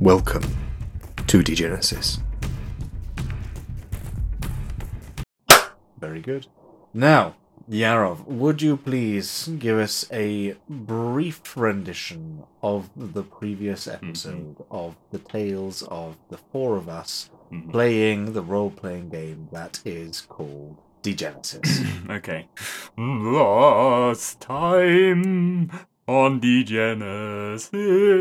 Welcome to Degenesis. Very good. Now, Yarov, would you please give us a brief rendition of the previous episode of the tales of the four of us Mhm. playing the role playing game that is called Degenesis? okay. Last time on Degenesis.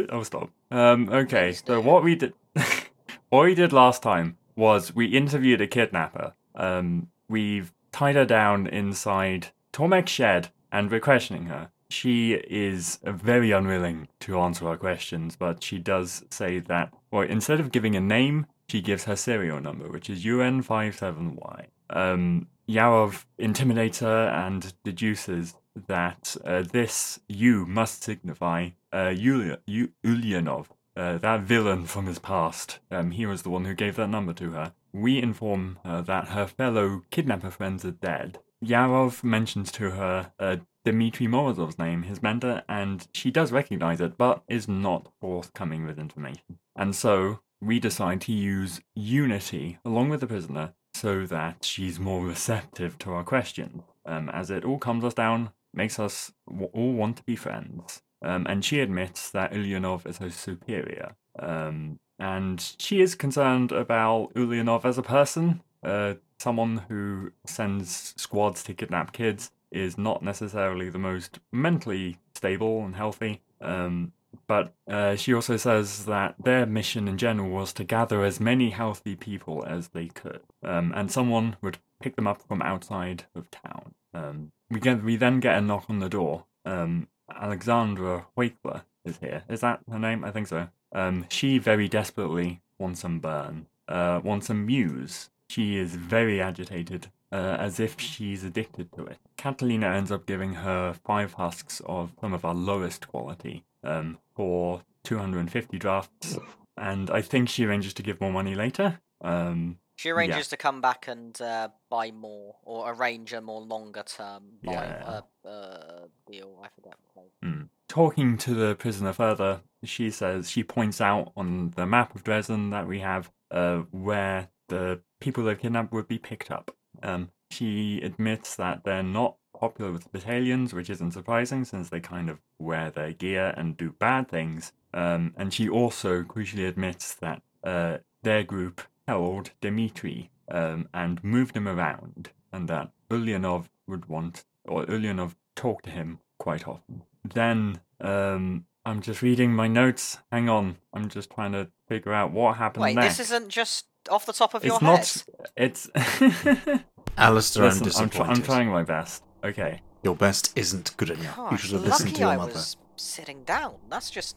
Oh, stop. Um, okay, so what we did, what we did last time was we interviewed a kidnapper. Um, we've tied her down inside Tormek's shed and we're questioning her. She is very unwilling to answer our questions, but she does say that, well, instead of giving a name, she gives her serial number, which is UN57Y. Um, Yarov intimidates her and deduces that uh, this U must signify uh, Ulyanov, uh, that villain from his past. Um, he was the one who gave that number to her. We inform her that her fellow kidnapper friends are dead. Yarov mentions to her uh, Dmitry Morozov's name, his mentor, and she does recognize it, but is not forthcoming with information. And so we decide to use Unity along with the prisoner so that she's more receptive to our questions, um, as it all calms us down, makes us all want to be friends. Um, and she admits that Ulyanov is her superior. Um, and she is concerned about Ulyanov as a person. Uh, someone who sends squads to kidnap kids is not necessarily the most mentally stable and healthy. Um, but uh, she also says that their mission in general was to gather as many healthy people as they could, um, and someone would pick them up from outside of town. Um, we get we then get a knock on the door. Um, Alexandra Wakeler is here. Is that her name? I think so. Um, she very desperately wants some burn, uh, wants some muse. She is very agitated, uh, as if she's addicted to it. Catalina ends up giving her five husks of some of our lowest quality um, for 250 drafts, and I think she arranges to give more money later. Um, She arranges to come back and uh, buy more, or arrange a more longer term buy Yeah. uh, uh, deal. I forget. Mm. Talking to the prisoner further, she says she points out on the map of Dresden that we have uh, where the people they've kidnapped would be picked up. Um, she admits that they're not popular with the battalions, which isn't surprising since they kind of wear their gear and do bad things. Um, and she also crucially admits that uh, their group held Dmitri um, and moved him around, and that Ulyanov would want, or Ulyanov talked to him quite often. Then um, I'm just reading my notes. Hang on, I'm just trying to figure out what happened Wait, next. this isn't just off the top of your head. it's head. not. It's. Alistair, I'm Listen, I'm, disappointed. try- I'm trying my best. Okay. Your best isn't good enough. you should have listened to your I mother. was sitting down. That's just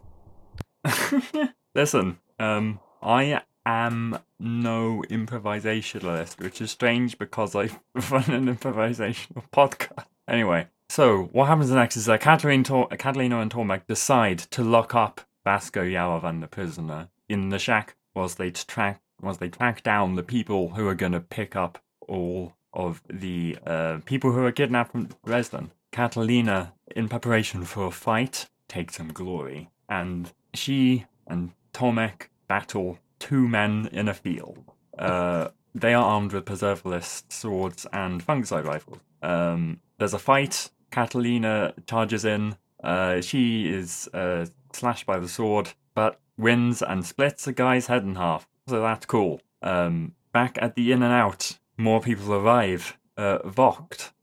Listen, um, I am no improvisationalist, which is strange because I run an improvisational podcast. Anyway, so what happens next is that Catalina, Tor- Catalina and Tormek decide to lock up Vasco Yarov and the prisoner in the shack whilst they track whilst they track down the people who are going to pick up all of the uh, people who are kidnapped from Dresden. Catalina, in preparation for a fight, takes some glory, and she and Tormek battle two men in a field. Uh, they are armed with preservalist swords and fungicide rifles. Um, there's a fight. Catalina charges in. Uh, she is uh, slashed by the sword, but wins and splits a guy's head in half. So that's cool. Um, back at the In and Out, more people arrive. Uh,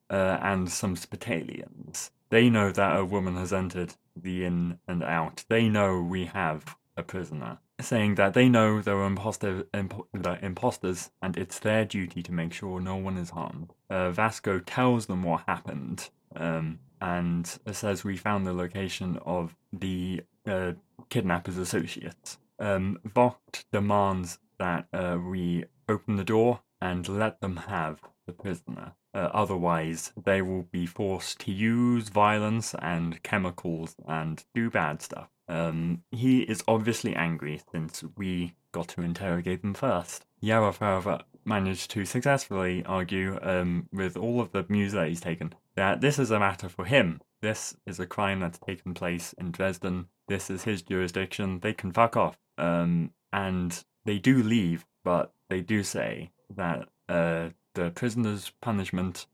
uh, and some Spitalians. They know that a woman has entered the In and Out. They know we have a prisoner, saying that they know there are imposter, impo- imposters and it's their duty to make sure no one is harmed. Uh, Vasco tells them what happened um, and says we found the location of the uh, kidnapper's associates. Um, demands that uh, we open the door and let them have the prisoner. Uh, otherwise, they will be forced to use violence and chemicals and do bad stuff. Um, he is obviously angry since we got to interrogate them first. Yarov, however, managed to successfully argue um, with all of the muse that he's taken that this is a matter for him. This is a crime that's taken place in Dresden. This is his jurisdiction. They can fuck off. Um, and they do leave, but they do say that uh, the prisoner's punishment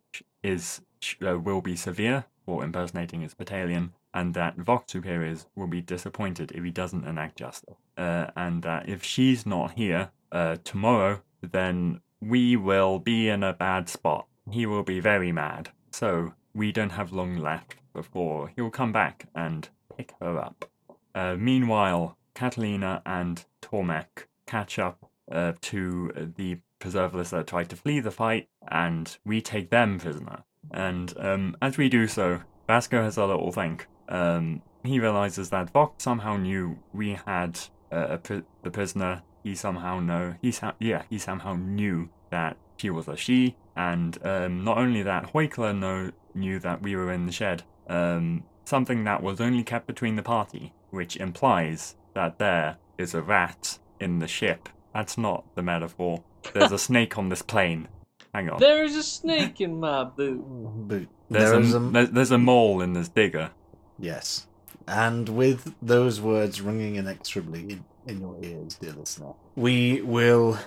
is uh, will be severe for impersonating his battalion, and that Vogt's superiors will be disappointed if he doesn't enact justice. Uh, and that if she's not here uh, tomorrow, then we will be in a bad spot. He will be very mad. So we don't have long left before he'll come back and pick her up. Uh, meanwhile, Catalina and Tormek catch up uh, to the preservalists that tried to flee the fight, and we take them prisoner. And um, as we do so, Vasco has a little think. Um, he realizes that Vogt somehow knew we had uh, a pri- the prisoner. He somehow know he sa- yeah he somehow knew that she was a she, and um, not only that, Heukler know knew that we were in the shed. Um, something that was only kept between the party, which implies that there is a rat in the ship. That's not the metaphor. There's a snake on this plane. Hang on. There is a snake in my boot. But There's, there a, is a there's, there's a mole in this digger. Yes, and with those words ringing inexorably in, in your ears, dear listener, we will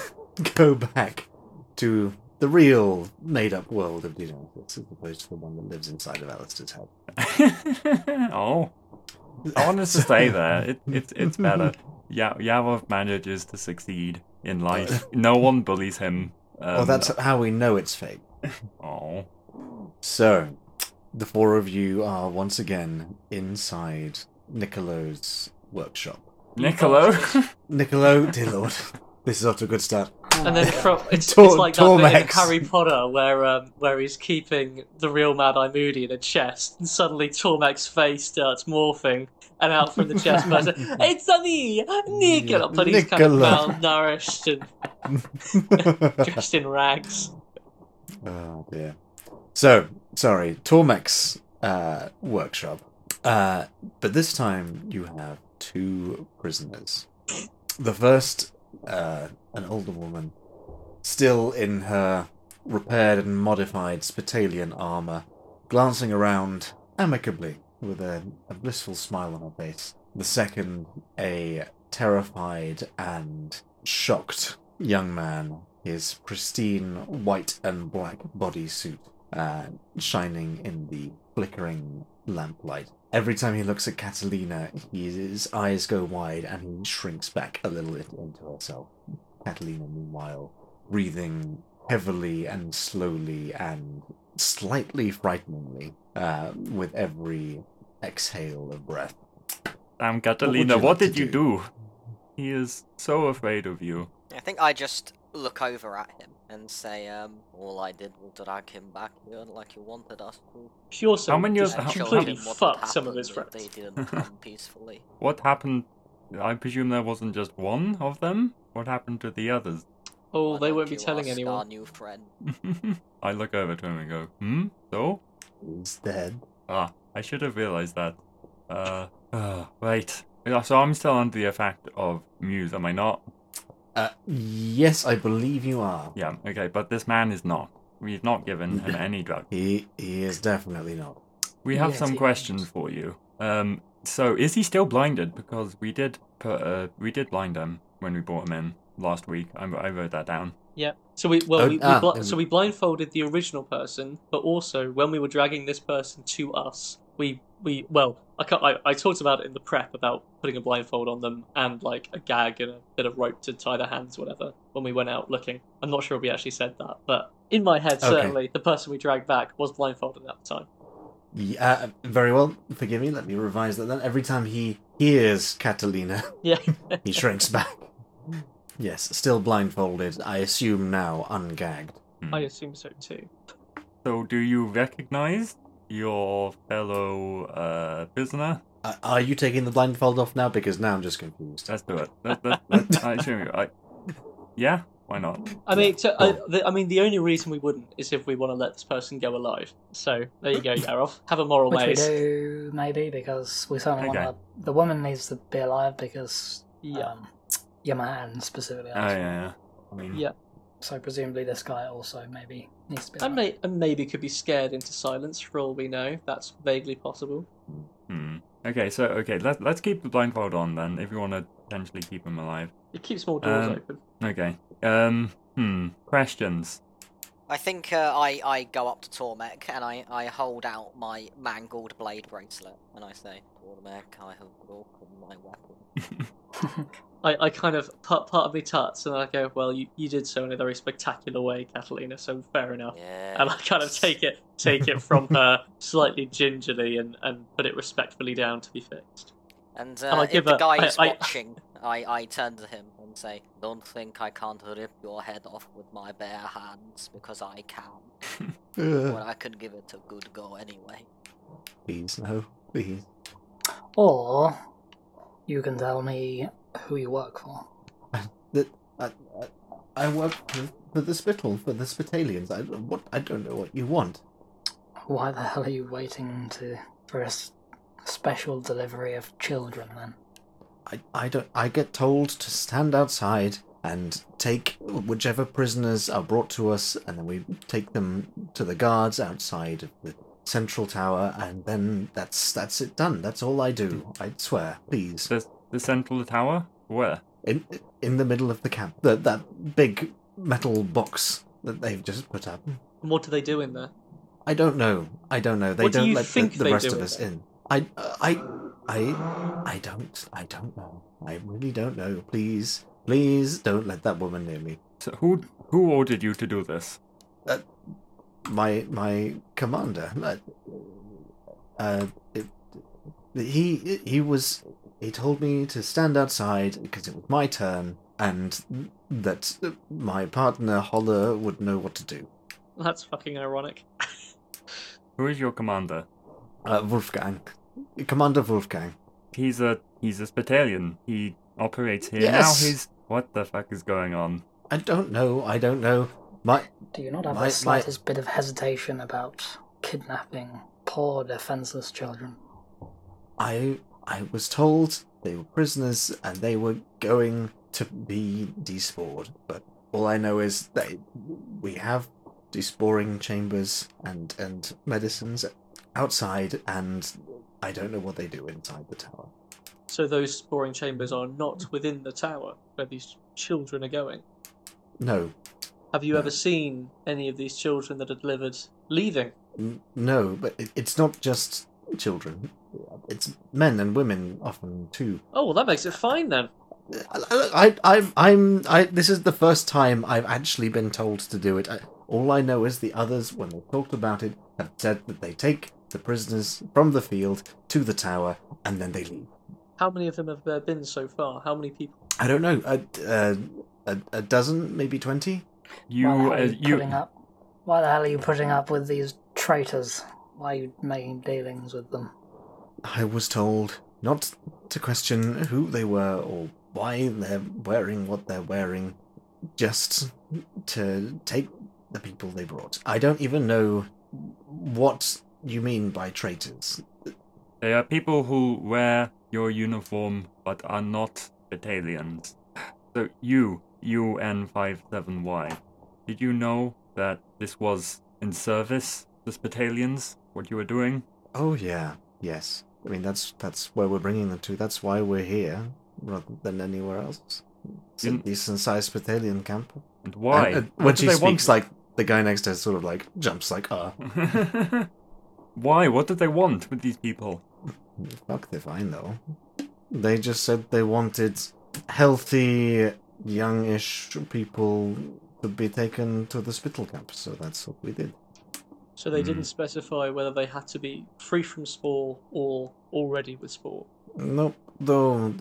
go back to the real made-up world of Degenesis, as opposed to the one that lives inside of Alistair's head. oh, I wanted to stay there. It, it's it's better. Yeah, Yarov manages to succeed in life. No one bullies him. Um, well, that's how we know it's fake. oh. So, the four of you are once again inside Nicolo's workshop. Niccolo. Nicolo, dear lord, this is off to a good start. And then from it's, Tor- it's like that bit in Harry Potter where um, where he's keeping the real Mad Eye Moody in a chest, and suddenly Tormek's face starts morphing, and out from the chest comes, "It's a me, Nicola," but he's kind of Nicola. malnourished and dressed in rags. Oh dear. So, sorry, Tormek's uh, workshop. Uh, but this time you have two prisoners. The first, uh, an older woman, still in her repaired and modified Spitalian armor, glancing around amicably with a, a blissful smile on her face. The second, a terrified and shocked young man, his pristine white and black bodysuit uh, shining in the flickering lamplight. Every time he looks at Catalina, his eyes go wide and he shrinks back a little bit into herself. Catalina, meanwhile, breathing heavily and slowly and slightly frighteningly uh, with every exhale of breath. Damn, would Catalina, you what, like did you do? do? He is so afraid of you. I think I just look over at him and say, um, all I did was drag him back here like you wanted us to. She also How many just of- how- completely what fucked some of his friends. They didn't come peacefully. What happened? I presume there wasn't just one of them? What happened to the others? Oh, Why they don't won't be you telling ask Our anyone. new friend. I look over to him and go, hmm? So? He's dead. Ah, I should have realized that. Uh, uh, right. Yeah, So I'm still under the effect of Muse, am I not? Uh, yes, I believe you are. Yeah, okay, but this man is not. We've not given him any drug. He he is definitely not. We have Yes, some he questions is. for you. Um, so is he still blinded? Because we did put, uh, we did blind him when we brought him in last week. I, I wrote that down. Yeah. So we well Oh, we, we ah, bli- um, so we blindfolded the original person, but also when we were dragging this person to us, we we well I, ca- I I talked about it in the prep about putting a blindfold on them and like a gag and a bit of rope to tie their hands, whatever. When we went out looking, I'm not sure if we actually said that, but in my head, Okay. certainly the person we dragged back was blindfolded at the time. Yeah, very well. Forgive me. Let me revise that. Then every time he hears Catalina, Yeah. he shrinks back. Yes, still blindfolded. I assume now ungagged. Hmm. I assume so too. So do you recognize your fellow uh, prisoner? Uh, are you taking the blindfold off now? Because now I'm just confused. Let's do it. Let, let, let, I assume you. I, yeah, why not? I mean, to, I, the, I mean, the only reason we wouldn't is if we want to let this person go alive. So there you go, Yarov. Have a moral Which we do, maybe, because we certainly Okay. want to. The woman needs to be alive because Yeah. um, Yaman specifically. Oh yeah, yeah. I mean, Yeah. So presumably this guy also maybe needs to be And, may, and maybe could be scared into silence for all we know. That's vaguely possible. Hmm. Okay, so okay, let let's keep the blindfold on then. If you want to potentially keep him alive. It keeps more doors Um, open. Okay. Um. Hmm. Questions. I think uh, I, I go up to Tormek and I, I hold out my mangled blade bracelet and I say, Tormek, I have broken my weapon. I, I kind of part part of me tuts and I go, well, you, you did so in a very spectacular way, Catalina. So fair enough. Yeah. And I kind of take it take it from her slightly gingerly and, and put it respectfully down to be fixed. And I uh, if give the a- guy I- is I- watching, I, I turn to him and say, Don't think I can't rip your head off with my bare hands, because I can. Ugh. But I could give it a good go anyway. Please, no, please. Or you can tell me who you work for. That I, I, I work for, for the Spital, for the Spitalians. I what I don't know what you want. Why the hell are you waiting to for a s- special delivery of children then? I, I don't. I get told to stand outside and take whichever prisoners are brought to us, and then we take them to the guards outside of the central tower, and then that's that's it done. That's all I do. I swear, please. The the central tower. Where? In in the middle of the camp, the, that big metal box that they've just put up. And what do they do in there? I don't know. I don't know. They What do don't you let think the, the they rest do of in us there? in. I, I, I, I don't. I don't know. I really don't know. Please, please don't let that woman near me. So who who ordered you to do this? My my commander. Uh, uh, it, he he was. He told me to stand outside because it was my turn, and that my partner Holler would know what to do. That's fucking ironic. Who is your commander? Uh, Wolfgang, Commander Wolfgang. He's a he's a battalion. He operates here Yes. now. He's what the fuck is going on? I don't know. I don't know. My Do you not have My- my- the slightest bit of hesitation about kidnapping poor defenseless children? I I was told they were prisoners and they were going to be despored, but all I know is that we have desporing chambers and and medicines outside, and I don't know what they do inside the tower. So those sporing chambers are not within the tower where these children are going. No, Have you No. ever seen any of these children that are delivered leaving? n- no, but it, it's not just children. It's men and women often too. Oh, well, that makes it fine then. I, I, I'm, I'm, I. This is the first time I've actually been told to do it. I, all I know is the others, when they've talked about it, have said that they take the prisoners from the field to the tower and then they leave. How many of them have there been so far? How many people? I don't know, a, a, a, a dozen, maybe twenty. You Why the uh, are you, you putting up? Why the hell are you putting up with these traitors? Why are you making dealings with them? I was told not to question who they were or why they're wearing what they're wearing, just to take the people they brought. I don't even know what you mean by traitors. they are people who wear your uniform but are not battalions. So you UN57Y, did you know that this was in service the battalions? What you were doing? Oh yeah, yes. I mean that's that's where we're bringing them to. That's why we're here rather than anywhere else. It's a decent sized battalion camp. And why? And, What when she speaks, want? like the guy next to her sort of like jumps like, ah, Why? What did they want with these people? fuck, they're fine though. They just said they wanted healthy, youngish people to be taken to the Spital camp, so that's what we did. So they Hmm. didn't specify whether they had to be free from spore or already with spore. Nope. Though,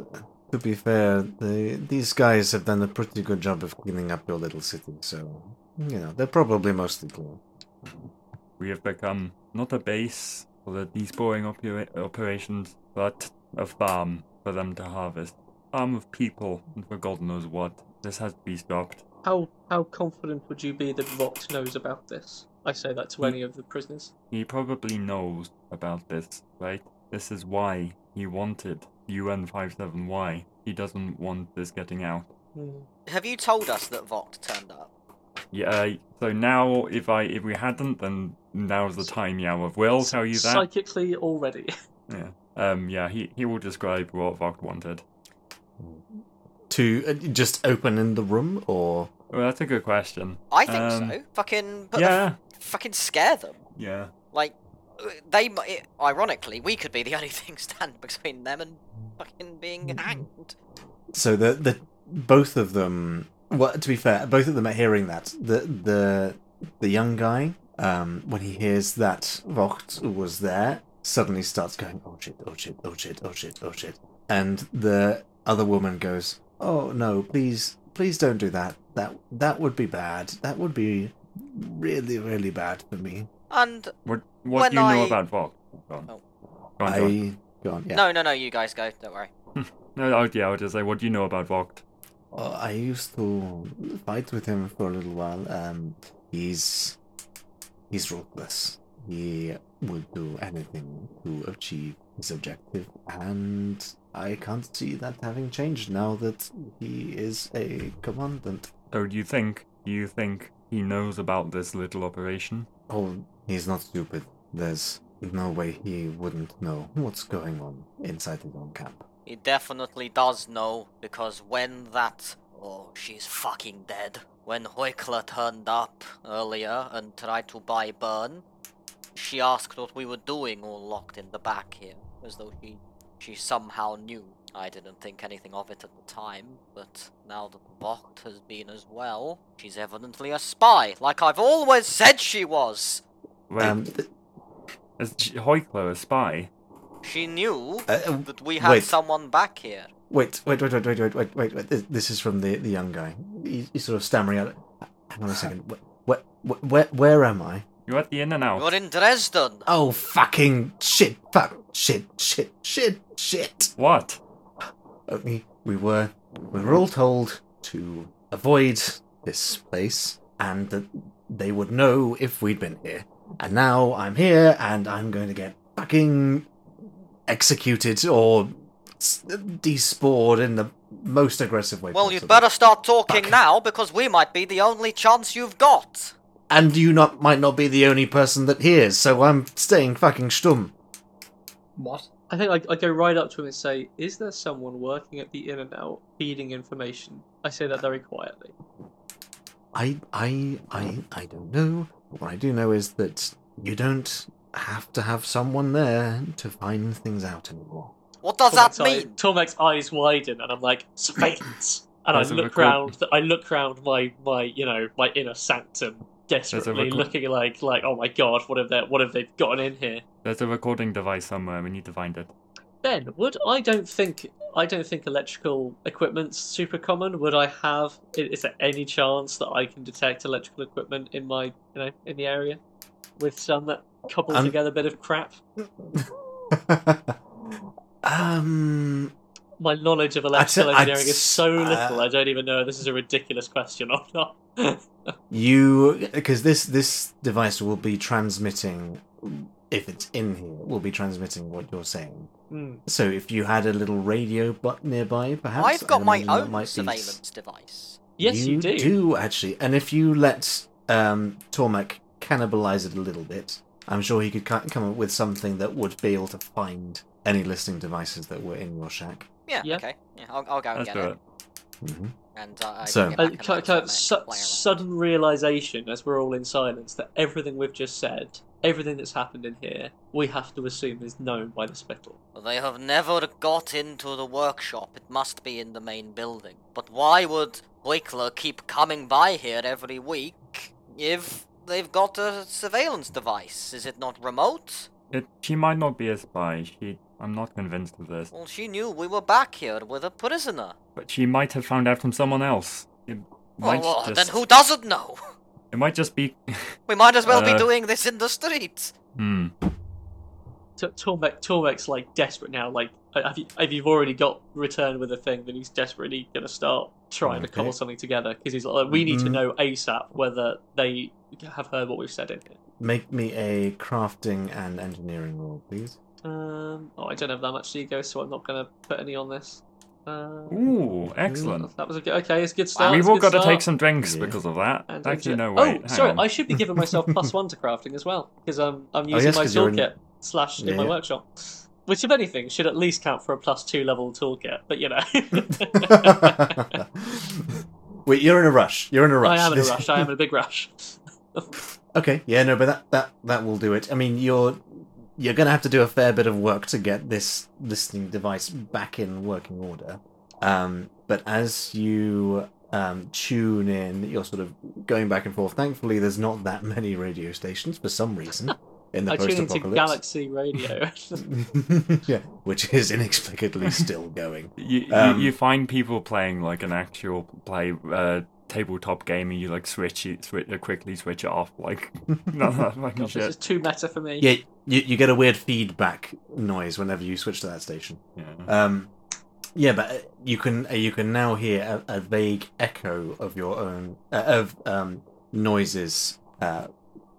to be fair, the, these guys have done a pretty good job of cleaning up your little city, so you know they're probably mostly clean. We have become not a base for the desporing opera- operations, but a farm for them to harvest. Farm of people, and for God knows what. This has to be stopped. How how confident would you be that Vogt knows about this? I say that to Hmm. any of the prisoners. He probably knows about this, right? This is why he wanted UN57Y. He doesn't want this getting out. Hmm. Have you told us that Vogt turned up? Yeah. uh, So now, if I if we hadn't, then now's the time. Yeah, I will tell you that. Psychically already. Yeah. Um, yeah, he, he will describe what Vogt wanted. To uh, just open in the room, or Well, that's a good question. I think Um, so. Fucking put Yeah, f- fucking scare them. yeah. Like they, ironically, we could be the only thing standing between them and fucking being hanged. so the the both of them. Well, to be fair, both of them are hearing that. The the the young guy, um, when he hears that Vogt was there, suddenly starts going, "Oh shit! Oh shit! Oh shit! Oh shit! Oh shit!" And the other woman goes, "Oh no! Please, please don't do that. That that would be bad. That would be really, really bad for me." And What what When do you know about Vogt? Go on. Oh. Go on, John. I go on. Yeah. no, no, no, you guys go. Don't worry. No, oh, yeah, I would just say, what do you know about Vogt? Uh, I used to fight with him for a little while. and he's he's ruthless. He will do anything to achieve his objective, and I can't see that having changed now that he is a commandant. So do you think do you think he knows about this little operation? Oh, he's not stupid. There's no way he wouldn't know what's going on inside his own camp. He definitely does know because when that oh she's fucking dead. When Hoikla turned up earlier and tried to buy Burn, she asked what we were doing all locked in the back here, as though she she somehow knew. I didn't think anything of it at the time, but now that Vogt has been as well, she's evidently a spy, like I've always said she was. Wait, Um, th- is Ch- Hoiklo a spy? She knew uh, uh, that we had wait. someone back here. Wait, wait, wait, wait, wait, wait, wait, wait, wait. This, this is from the, the young guy. He, he's sort of stammering out. Hang on a second. Where, where, where, where am I? You're at the in and out. You're in Dresden. Oh, fucking shit, fuck, shit, shit, shit, shit. What? Okay, we were, we were all told to avoid this place and that they would know if we'd been here. And now I'm here and I'm going to get fucking executed or s- despored in the most aggressive way Well, possible. you'd better start talking Fuck. now because we might be the only chance you've got. And you not might not be the only person that hears, so I'm staying fucking stum. What? I think I, I go right up to him and say, "Is there someone working at the In and Out feeding information?" I say that very quietly. I I I I don't know. What I do know is that you don't have to have someone there to find things out anymore. What does that Tormek's eye- mean? Tormek's eyes widen, and I'm like, "Surveillance!" And I look record- round. I look round my my you know my inner sanctum, desperately record- looking like like, "Oh my god, what have they what have they gotten in here?" There's a recording device somewhere. We need to find it. Ben, would I don't think I don't think electrical equipment's super common. Would I have? Is there any chance that I can detect electrical equipment in my you know in the area with some that cobbled Um, together bit of crap? um, My knowledge of I'd electrical say- I'd engineering is so little. uh, I don't even know if this is a ridiculous question or not. you because this this device will be transmitting if it's in here will be transmitting what you're saying. Hmm. So if you had a little radio but nearby, perhaps I've got I'd my own might be surveillance device. Yes, you, do. do actually, and if you let um, Tormek cannibalize it a little bit, I'm sure he could ki- come up with something that would be able to find any listening devices that were in your shack. Yeah, Yeah. okay. Yeah, I'll, I'll go and Let's get do it. it. Hmm And uh, So- Uh, get back and kind of su- Tormek play around. sudden realization as we're all in silence that everything we've just said, everything that's happened in here, we have to assume is known by the Spital. They have never got into the workshop. It must be in the main building. But why would Hoikler keep coming by here every week if they've got a surveillance device? Is it not remote? It. She might not be a spy. She. I'm not convinced of this. Well, she knew we were back here with a prisoner. But she might have found out from someone else. It might Well, just. then who doesn't know? It might just be. We might as well be Uh, doing this in the streets. Hmm. T- Tormek, Tormek's like desperate now. Like, uh, have you, have you already got returned with a thing? Then he's desperately gonna start trying to cobble something together because he's like, we need to Mhm. know ASAP whether they have heard what we've said in here. Make me a crafting and engineering roll, please. Um, oh, I don't have that much ego, so I'm not gonna put any on this. Uh, Ooh, excellent. That was a good. Okay, it's a good start. We've all good got to take some drinks Yeah. because of that. And Actually, engi- no, Oh, sorry, on. I should be giving myself plus one to crafting as well because um, I'm Oh, using yes, my 'cause you're in- toolkit slash in my workshop. Which, if anything, should at least count for a plus two level toolkit. But you know, Wait, you're in a rush. You're in a rush. I am in a rush. I am in a big rush. Okay, yeah, no, but that that that will do it. I mean, you're you're gonna have to do a fair bit of work to get this listening device back in working order. Um, but as you um, tune in, you're sort of going back and forth. Thankfully, there's not that many radio stations for some reason in the I tune into. Galaxy Radio. yeah, which is inexplicably still going. You, Um, you you find people playing like an actual play uh, tabletop game, and you like switch it, switch uh, quickly switch it off, like no, no, fucking God, this is too meta for me. Yeah, you, you get a weird feedback noise whenever you switch to that station. Yeah. Um, yeah, but uh, you can uh, you can now hear a, a vague echo of your own uh, of um, noises uh,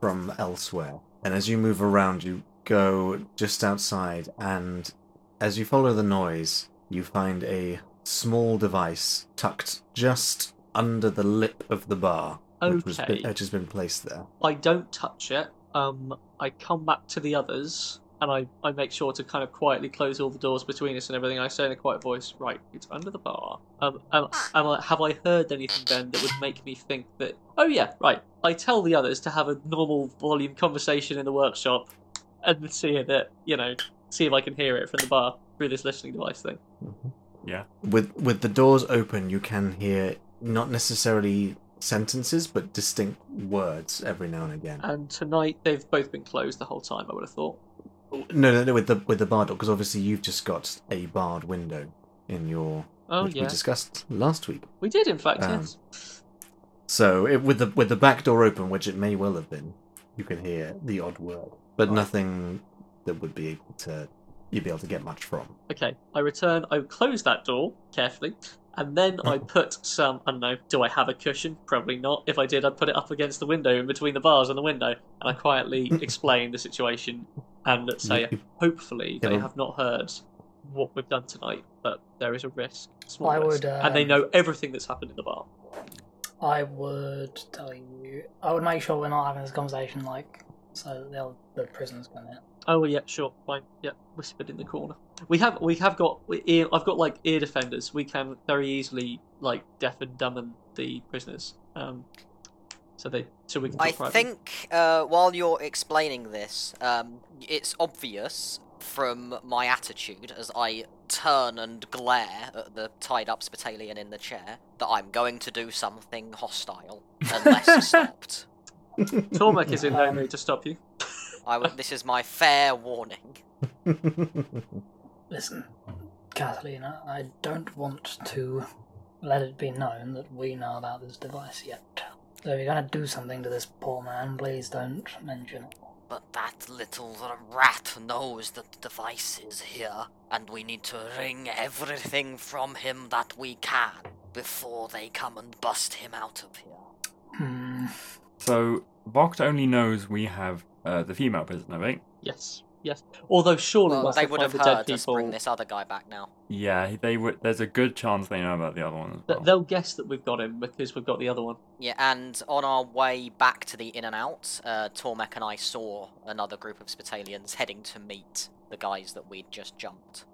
from elsewhere, and as you move around, you go just outside, and as you follow the noise, you find a small device tucked just under the lip of the bar, which, was Okay. been, which has been placed there. I don't touch it. Um, I come back to the others and I, I make sure to kind of quietly close all the doors between us and everything. I say in a quiet voice, right, it's under the bar. Um, am, am I, have I heard anything then that would make me think that? Oh yeah, right. I tell the others to have a normal volume conversation in the workshop, and see that you know, see if I can hear it from the bar through this listening device thing. Yeah. With with the doors open, you can hear not necessarily sentences, but distinct words every now and again. And tonight they've both been closed the whole time. I would have thought. No, no, no, with the with the bar door, because obviously you've just got a barred window in your Oh which we discussed last week. we did in fact. Um, yes. So it, with the with the back door open, which it may well have been, you can hear the odd word, but Right. nothing that would be able to you'd be able to get much from. Okay, I return. I close that door carefully, and then I put some. I don't know. Do I have a cushion? Probably not. If I did, I'd put it up against the window, in between the bars and the window, and I quietly explain the situation and say, You- hopefully, they have not heard what we've done tonight, but there is a risk. Small I risk. would, and they um, know everything that's happened in the bar. I would tell you. I would make sure we're not having this conversation like so they'll the prisoners come in. Oh yeah, sure, fine, yeah, whispered in the corner. We have we have got we- ear. I've got like ear defenders. We can very easily like deaf and dumb and the prisoners. Um, so they so we can. I privately. think uh, while you're explaining this, um, it's obvious from my attitude as I turn and glare at the tied up Spitalian in the chair that I'm going to do something hostile unless stopped. Tormek is in no mood to stop you. I w- this is my fair warning. Listen, Catalina, I don't want to let it be known that we know about this device yet. So if you're gonna do something to this poor man, please don't mention it. But that little rat knows that the device is here, and we need to wring everything from him that we can before they come and bust him out of here. Hmm. So Vogt only knows we have uh, the female prisoner, right? Yes, yes. Although surely Well, once they they would have the dead heard us people, bring this other guy back now. Yeah, they would. There's a good chance they know about the other one as well. they'll guess that we've got him because we've got the other one. Yeah, and on our way back to the in and out, uh, Tormek and I saw another group of Spitalians heading to meet the guys that we'd just jumped.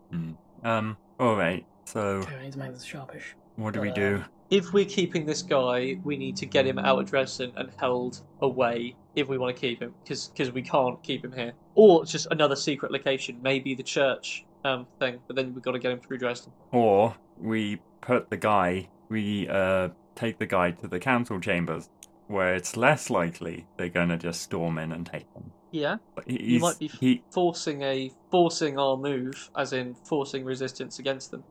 Um. All right. So Okay, we need to make this sharpish. what do we Uh, do? If we're keeping this guy, we need to get him out of Dresden and held away if we want to keep him, because we can't keep him here. Or just another secret location, maybe the church um thing. But then we've got to get him through Dresden. Or we put the guy. We uh take the guy to the council chambers, where it's less likely they're gonna just storm in and take him. Yeah, But he- you might be he. forcing a forcing our move, as in forcing resistance against them.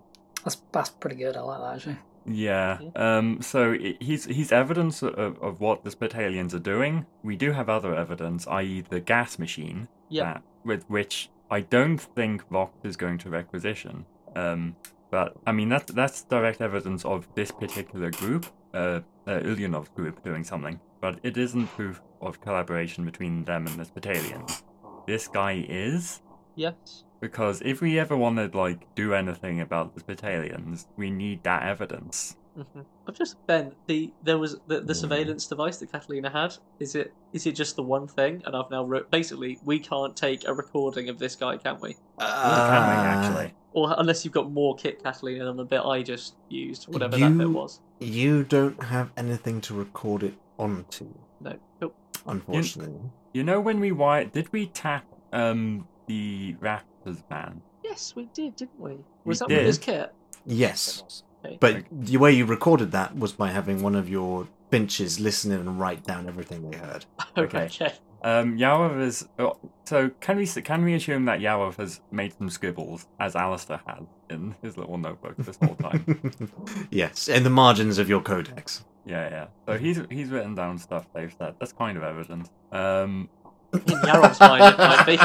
That's that's pretty good. I like that actually. Yeah. Um. So he's he's evidence of, of what the Spitalians are doing. We do have other evidence, i.e., the gas machine. That with which I don't think Vogt is going to requisition. Um. But I mean that's that's direct evidence of this particular group, uh, uh Ulyanov's group, doing something. But it isn't proof of collaboration between them and the Spitalians. This guy is. Yes. Because if we ever want to like do anything about the Spitalians, we need that evidence. Mhm. I'm just Ben. The there was the, the Mm. surveillance device that Catalina had. Is it is it just the one thing? And I've now wrote basically we can't take a recording of this guy, can we? Can we, actually? Or unless you've got more kit Catalina than the bit I just used, whatever that bit was. You don't have anything to record it onto, No. Nope. unfortunately. You know when we wired? Did we tap um the Raptors man? Yes, we did, didn't we? Was We that with his kit? Yes, It but the way you recorded that was by having one of your finches listen in and write down everything they heard. Okay. okay. Um, Yawav is. oh, So can we can we assume that Yawav has made some scribbles as Alistair had in his little notebook this whole time? yes, in the margins of your codex. yeah, yeah. So he's he's written down stuff they've said. That's kind of evident. Um, In Yarov's mind, it might be.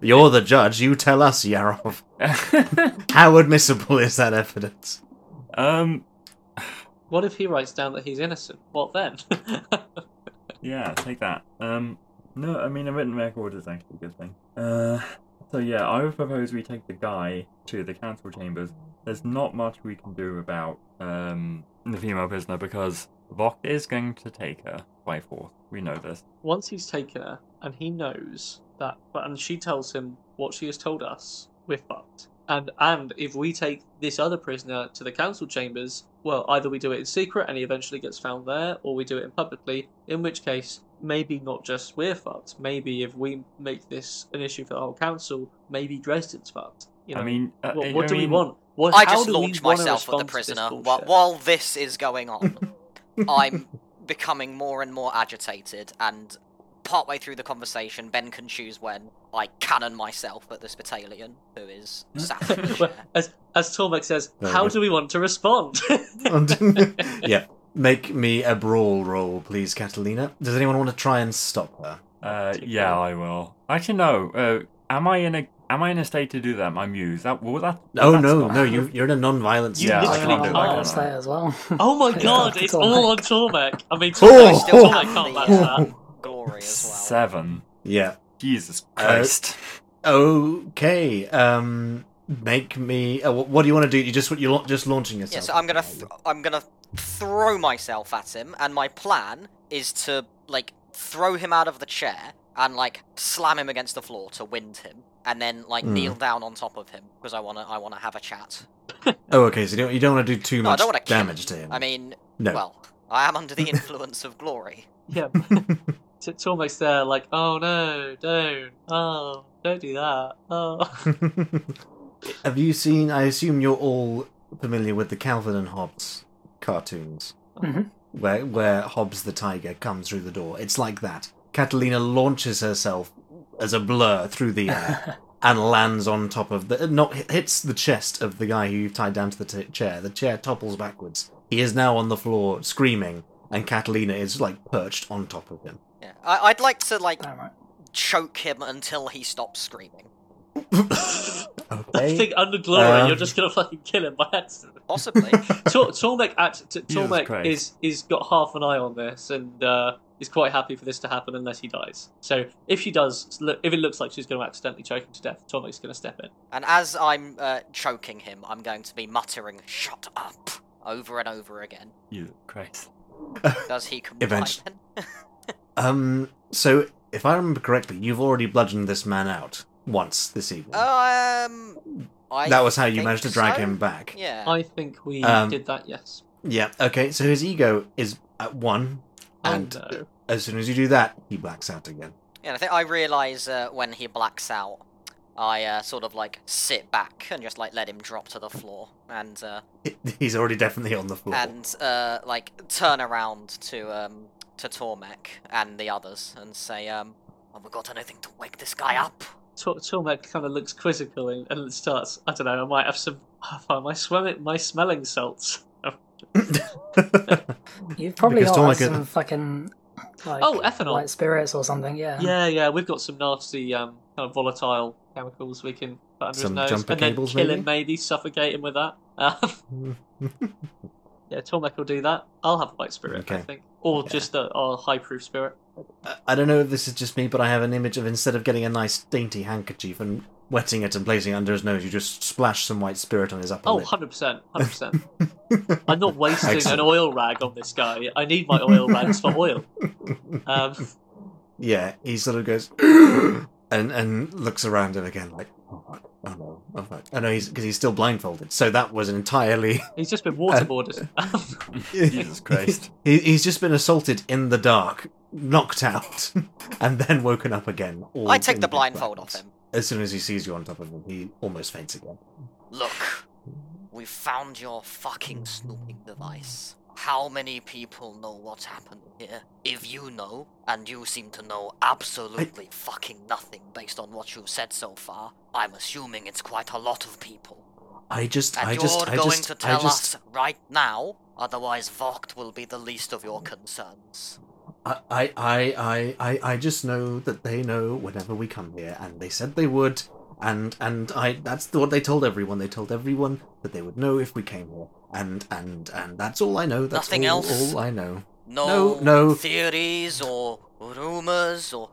You're the judge. You tell us, Yarov. How admissible is that evidence? um, what if he writes down that he's innocent? What then? yeah, take that. Um, no, I mean a written record is actually a good thing. Uh, so yeah, I would propose we take the guy to the council chambers. There's not much we can do about um the female prisoner because Vogt is going to take her by force. We know this. Once he's taken her, and he knows that, but and she tells him what she has told us, we're fucked. And and if we take this other prisoner to the council chambers, well, either we do it in secret and he eventually gets found there, or we do it in publicly. In which case, maybe not just we're fucked. Maybe if we make this an issue for the whole council, maybe Dresden's fucked. You know, I mean, uh, what, I what do we want? What, I just do we launched wanna myself at the respond to this prisoner. While, while this is going on, I'm becoming more and more agitated, and partway through the conversation, Ben can choose when I cannon myself at this battalion, who is sat Well, as as Tormek says, Very how good. do we want to respond? yeah. Make me a brawl roll, please, Catalina. Does anyone want to try and stop her? Uh, yeah. I will. Actually, no. Uh, am I in a am I in a state to do that? My muse. That will that. Oh that no, stop? no, you you're in a non-violent You Yeah. I literally can't do can't. that. I'll can stay I? as well. Oh my Yeah, god, it's it's all all right. on Tormek. I mean, Oh, Still oh, Tormek can't the, match that. glory as well. Seven. Yeah. Jesus Uh, Christ. Okay. Um. Make me. Uh, wh- what do you want to do? You just you're just launching yourself. Yeah, so I'm gonna th- I'm gonna throw myself at him, and my plan is to like throw him out of the chair and like slam him against the floor to wind him, and then like Hmm. kneel down on top of him because I wanna I wanna have a chat. Oh, okay. So you don't, you don't want to do too No, I much don't wanna kill damage to him. I mean, no. well, I am under the influence of glory. Yeah, It's almost there, like, oh no, don't, oh, don't do that, oh. Have you seen? I assume you're all familiar with the Calvin and Hobbes cartoons, Mhm. where where Hobbes the tiger comes through the door. It's like that. Catalina launches herself as a blur through the air and lands on top of the not hits the chest of the guy who you've tied down to the t- chair. The chair topples backwards. He is now on the floor screaming, and Catalina is like perched on top of him. Yeah, I- I'd like to like Alright. choke him until he stops screaming. I think under glory, Um, you're just gonna fucking kill him by accident. Possibly. Tor- Tormek, act- T- Tormek Christ. is is got half an eye on this and uh, is quite happy for this to happen unless he dies. So if she does, if it looks like she's going to accidentally choke him to death, Tormek's going to step in. and as I'm uh, choking him, I'm going to be muttering "Shut up" over and over again. Jesus Christ. Does he comply? Eventually. then? Um. So, if I remember correctly, you've already bludgeoned this man out once this evening. Um, I that was how you managed to drag so. him back. Yeah. I think we Um, did that, yes. Yeah. Okay. So his ego is at one, and oh no. as soon as you do that, he blacks out again. Yeah, I think I realise uh, when he blacks out, I uh, sort of like sit back and just like let him drop to the floor, and uh, He's already definitely on the floor. and uh, like turn around to um to Tormek and the others and say, um, "Have we got anything to wake this guy up?" Tor- Tormek kind of looks quizzical and, and starts. I don't know. I might have some. I my swimming, my smelling salts. You've probably Because got like, Tormek is- some fucking like, Oh, ethanol. like spirits or something. Yeah. Yeah, yeah. We've got some nasty, um, kind of volatile chemicals we can put under Some his nose jumper and then cables, kill maybe? him, maybe suffocate him with that. Um, yeah, Tormek will do that. I'll have white spirit, I think, or Yeah. just a, a high proof spirit. I don't know if this is just me, but I have an image of instead of getting a nice dainty handkerchief and wetting it and placing it under his nose, you just splash some white spirit on his upper Oh, lip. 100%. 100%. I'm not wasting an oil rag on this guy. I need my oil rags for oil. Um, yeah, he sort of goes and and looks around him again, like, oh fuck, oh no, oh fuck. I know he's because he's still blindfolded. So that was an entirely. he's just been waterboarded. Jesus Christ. He, he's just been assaulted in the dark, knocked out, and then woken up again. all I take the blindfold off him. As soon as he sees you on top of him, he almost faints again. Look, we found your fucking snooping device. How many people know what's happened here? If you know, and you seem to know absolutely fucking nothing based on what you've said so far, I'm assuming it's quite a lot of people. I just, And I you're just, I going just, to I tell just, us right now, otherwise Vogt will be the least of your concerns. I, I, I, I, I, just know that they know whenever we come here, and they said they would, and and I that's what they told everyone. They told everyone that they would know if we came here, and and and that's all I know. That's Nothing all, else? all I know. No, No, no. theories or rumors or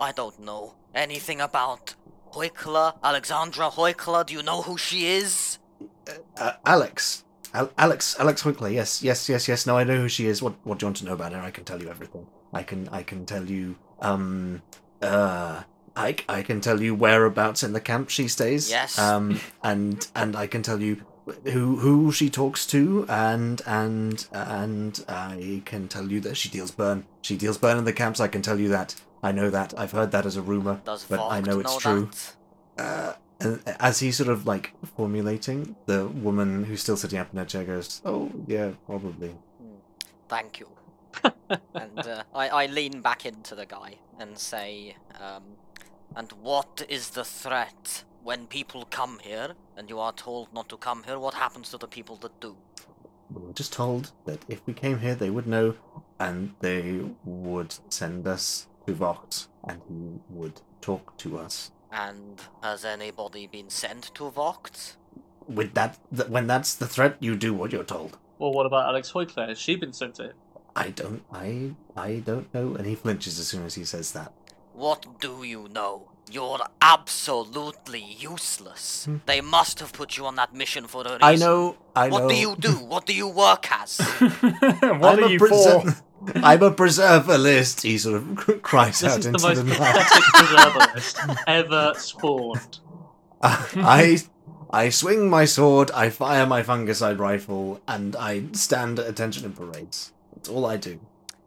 I don't know anything about Heukler, Alexandra Heukler. Do you know who she is? Uh, Alex, Al- Alex, Alex Winkler. Yes, yes, yes, yes. No, I know who she is. What what do you want to know about her? I can tell you everything. I can I can tell you. Um. Uh. I, I can tell you whereabouts in the camp she stays. Yes. Um. And and I can tell you who who she talks to and and and I can tell you that she deals burn. She deals burn in the camps. I can tell you that. I know that. I've heard that as a rumor. Does But I know it's true. Uh, as he's sort of like formulating, the woman who's still sitting up in her chair goes, "Oh yeah, probably." Thank you. And uh, I, I lean back into the guy and say, um, and what is the threat when people come here and you are told not to come here? What happens to the people that do? We were just told that if we came here, they would know, and they would send us to Vogt, and he would talk to us. And has anybody been sent to Vogt? With that, th- when that's the threat, you do what you're told. well, what about Alex Heukler? Has she been sent to him? I don't, I, I don't know. And he flinches as soon as he says that. What do you know? You're absolutely useless. Hmm. They must have put you on that mission for a reason. I know, I What know. do you do? What do you work as? what I'm are a you preser- for? I'm a preserverist. He sort of cries This out is the into most the night. pathetic preserverist ever spawned. I I swing my sword, I fire my fungicide rifle, and I stand at attention in parades. That's all I do.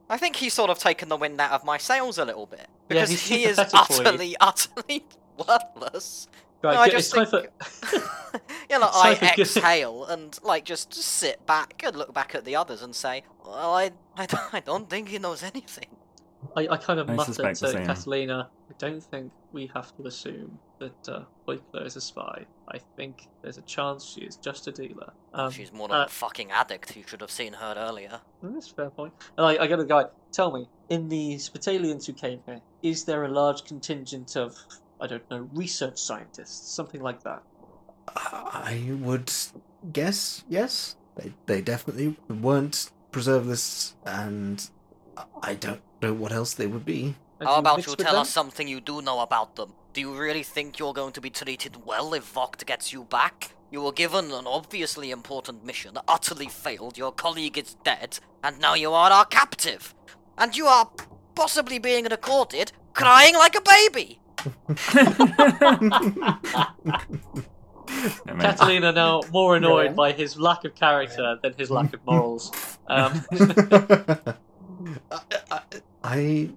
I think he's sort of taken the wind out of my sails a little bit. Because he's he is sympathetic for you. utterly, utterly worthless. Right, No, I just think- for you know, I like good- exhale and like just, just sit back and look back at the others and say, "Well, I, I, don't, I don't think he knows anything." I, I kind of I muttered to. Catalina, I don't think we have to assume that uh, Heukler is a spy. I think there's a chance she is just a dealer. Um, She's more uh, a fucking addict. You should have seen her earlier. Mm, That's a fair point. And I, I get a guy. Tell me, in the Spitalians who came here, is there a large contingent of, I don't know, research scientists, something like that? I would guess yes. They they definitely weren't preservalists, and I don't know what else they would be. Have How about you tell them? us something you do know about them? Do you really think you're going to be treated well if Vogt gets you back? You were given an obviously important mission, utterly failed, your colleague is dead, and now you are our captive. And you are possibly being recorded crying like a baby! I mean, Catalina now more annoyed Brilliant. by his lack of character than his lack of morals. Um, I, I,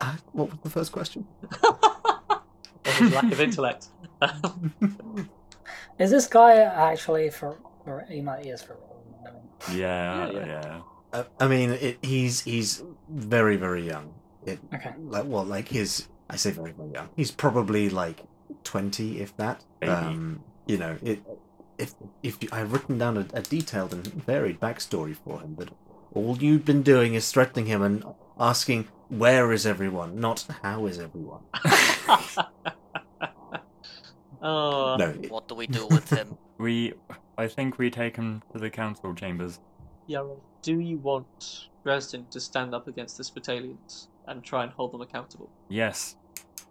I, what was the first question? or his lack of intellect. Is this guy actually for? for he might he is for real. I mean, yeah, Yeah, yeah. yeah. Uh, I mean, it, he's he's very very young. It Okay. like well, like his I say very very young. He's probably like twenty, if that. Baby. Um, you know, it if if you, I've written down a, a detailed and varied backstory for him, but all you've been doing is threatening him and asking where is everyone, not how is everyone. oh, No, What do we do with him? We, I think we take him to the council chambers. Yarov, do you want Dresden to stand up against the Spitalians and try and hold them accountable? Yes.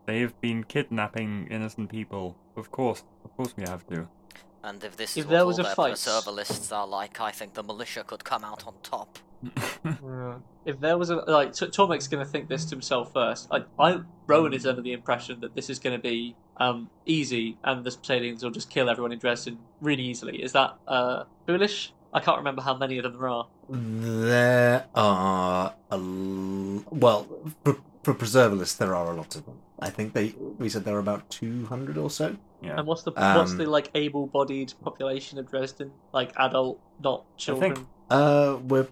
They've been kidnapping innocent people. Of course, of course we have to. And if this If is there what was all a their fight- preservalists are like, I think the militia could come out on top. Yeah. If there was a like, T- Tormek's going to think this to himself first. I, I, Rowan is under the impression that this is going to be um easy, and the Spitalians will just kill everyone in Dresden really easily. Is that uh foolish? I can't remember how many of them there are. There are a l- well for, for preservalists there are a lot of them. I think they we said there are about two hundred or so. yeah. And what's the what's Um, the like able-bodied population of Dresden? Like adult, not children. Uh, we're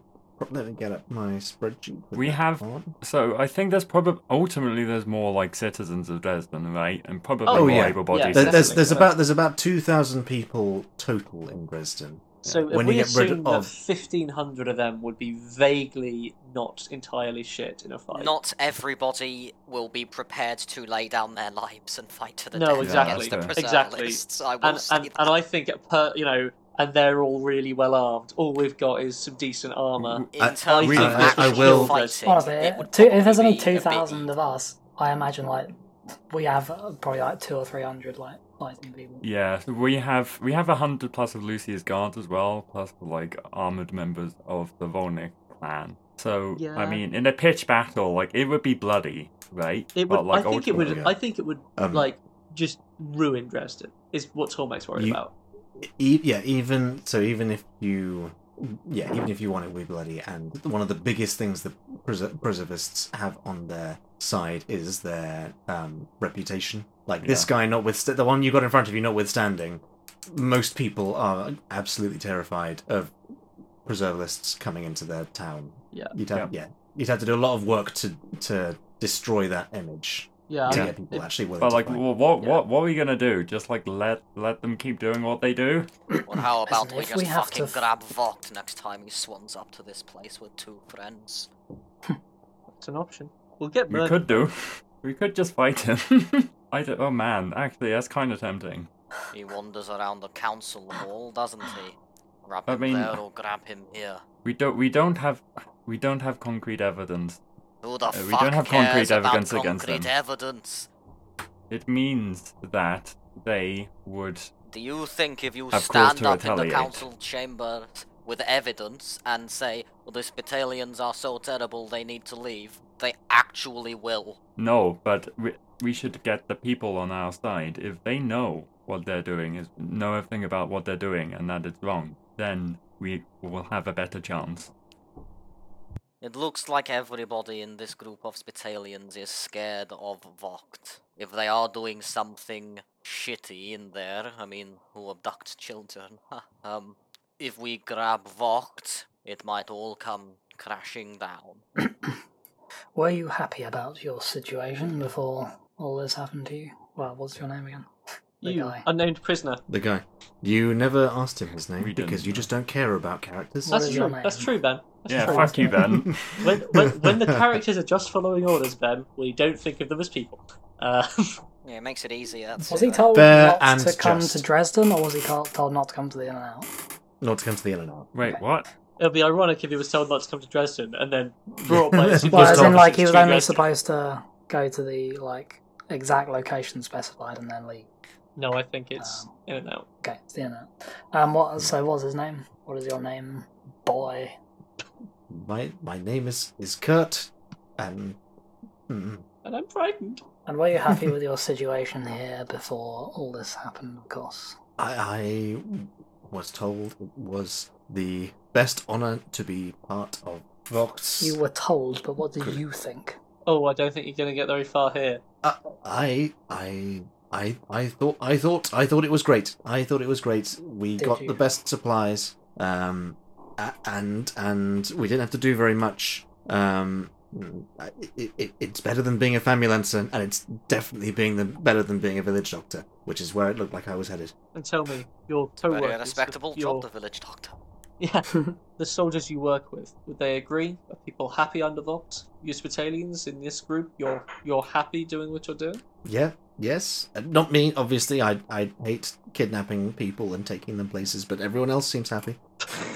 let me get up my spreadsheet. with We have- on. So I think there's probably ultimately there's more like citizens of Dresden, right? And probably Oh, more yeah. able-bodied. Yeah, There- there's there's about there's about two thousand people total in Dresden. So if When we you get rid assume of- that fifteen hundred of them would be vaguely not entirely shit in a fight. Not everybody will be prepared to lay down their lives and fight to the No, death exactly. against the Exactly. preservalists. I will and and, and I think per you know, and they're all really well armed. All we've got is some decent armor. In I- terms I of I- actual I will- fighting, What it Two, if there's only be a two bit thousand e- of us, I imagine like we have probably like two or three hundred like fighting people. Yeah, so we have we have a hundred plus of Lucia's guards as well, plus like armored members of the Volnik clan. So Yeah. I mean, in a pitch battle, like it would be bloody, right? It would. But, like, I think it would. ultimately- I think it would Um, like just ruin Dresden. Is what Tormek's worried You- about. E- yeah, even so, even if you, yeah, even if you want it to be bloody, and one of the biggest things that preservists have on their side is their um, reputation. Like this Yeah. guy, notwithstanding the one you got in front of you, notwithstanding, most people are absolutely terrified of preservalists coming into their town. Yeah. You'd have, yeah. you'd have to do a lot of work to to destroy that image Yeah. to I- get people it- actually willing But to like, fight. wh- what Yeah. what what are we gonna do? Just like let let them keep doing what they do? Well, how about we if just we have to fucking f- grab Vogt next time he swans up to this place with two friends? It's an option. We'll get We could do. We could just fight him. I don't, oh man, actually, that's kind of tempting. He wanders around the council hall, doesn't he? Grab I him mean- there or grab him here. We don't. We don't have. We don't have concrete evidence. Who the Uh, fuck we don't have concrete evidence against them. evidence? It means that they would. Do you think if you stand up in the council chamber with evidence and say, well, the Spitalians are so terrible they need to leave, they actually will? No, but we, we should get the people on our side. If they know what they're doing, is know everything about what they're doing, and that it's wrong, then we will have a better chance. It looks like everybody in this group of Spitalians is scared of Vogt. If they are doing something shitty in there, I mean, who abduct children, um, if we grab Vogt, it might all come crashing down. Were you happy about your situation before all this happened to you? Well, what's your name again? The you guy. unnamed prisoner. The guy. You never asked him his name We because you just don't care about characters. What That's is your true. That's true, Ben. That's Yeah, true. fuck you, Ben. When, when, when the characters are just following orders, Ben, we don't think of them as people. Uh, Yeah, it makes it easier. Was he told Fair not to come just. to Dresden, or was he called, told not to come to the In and Out? Not to come to the in and out. Wait, what? it would be ironic if he was told not to come to Dresden and then brought by the Well, as in, like he was only Dresden. supposed to go to the like exact location specified and then leave. No, I think it's Um, in and out. Okay, it's the In and Out. Um, what? So, what's his name? What is your name, boy? My my name is is Kurt, and mm, And I'm frightened. And were you happy with your situation here before all this happened? Of course. I I was told it was the best honor to be part of Vox. You were told, but what did Correct. you think? Oh, I don't think you're going to get very far here. Uh, I I I I thought I thought I thought it was great. I thought it was great. We Did got you? the best supplies, um, a- and and we didn't have to do very much. Um, it, it, it's better than being a famulancer, and it's definitely being the better than being a village doctor, which is where it looked like I was headed. And tell me, your Very co-workers, respectable your, job, the village doctor. Yeah, the soldiers you work with, would they agree? Are people happy under Vogt? You Spitalians in this group, you're you're happy doing what you're doing? Yeah, yes, Uh, not me. Obviously, I I hate kidnapping people and taking them places, but everyone else seems happy.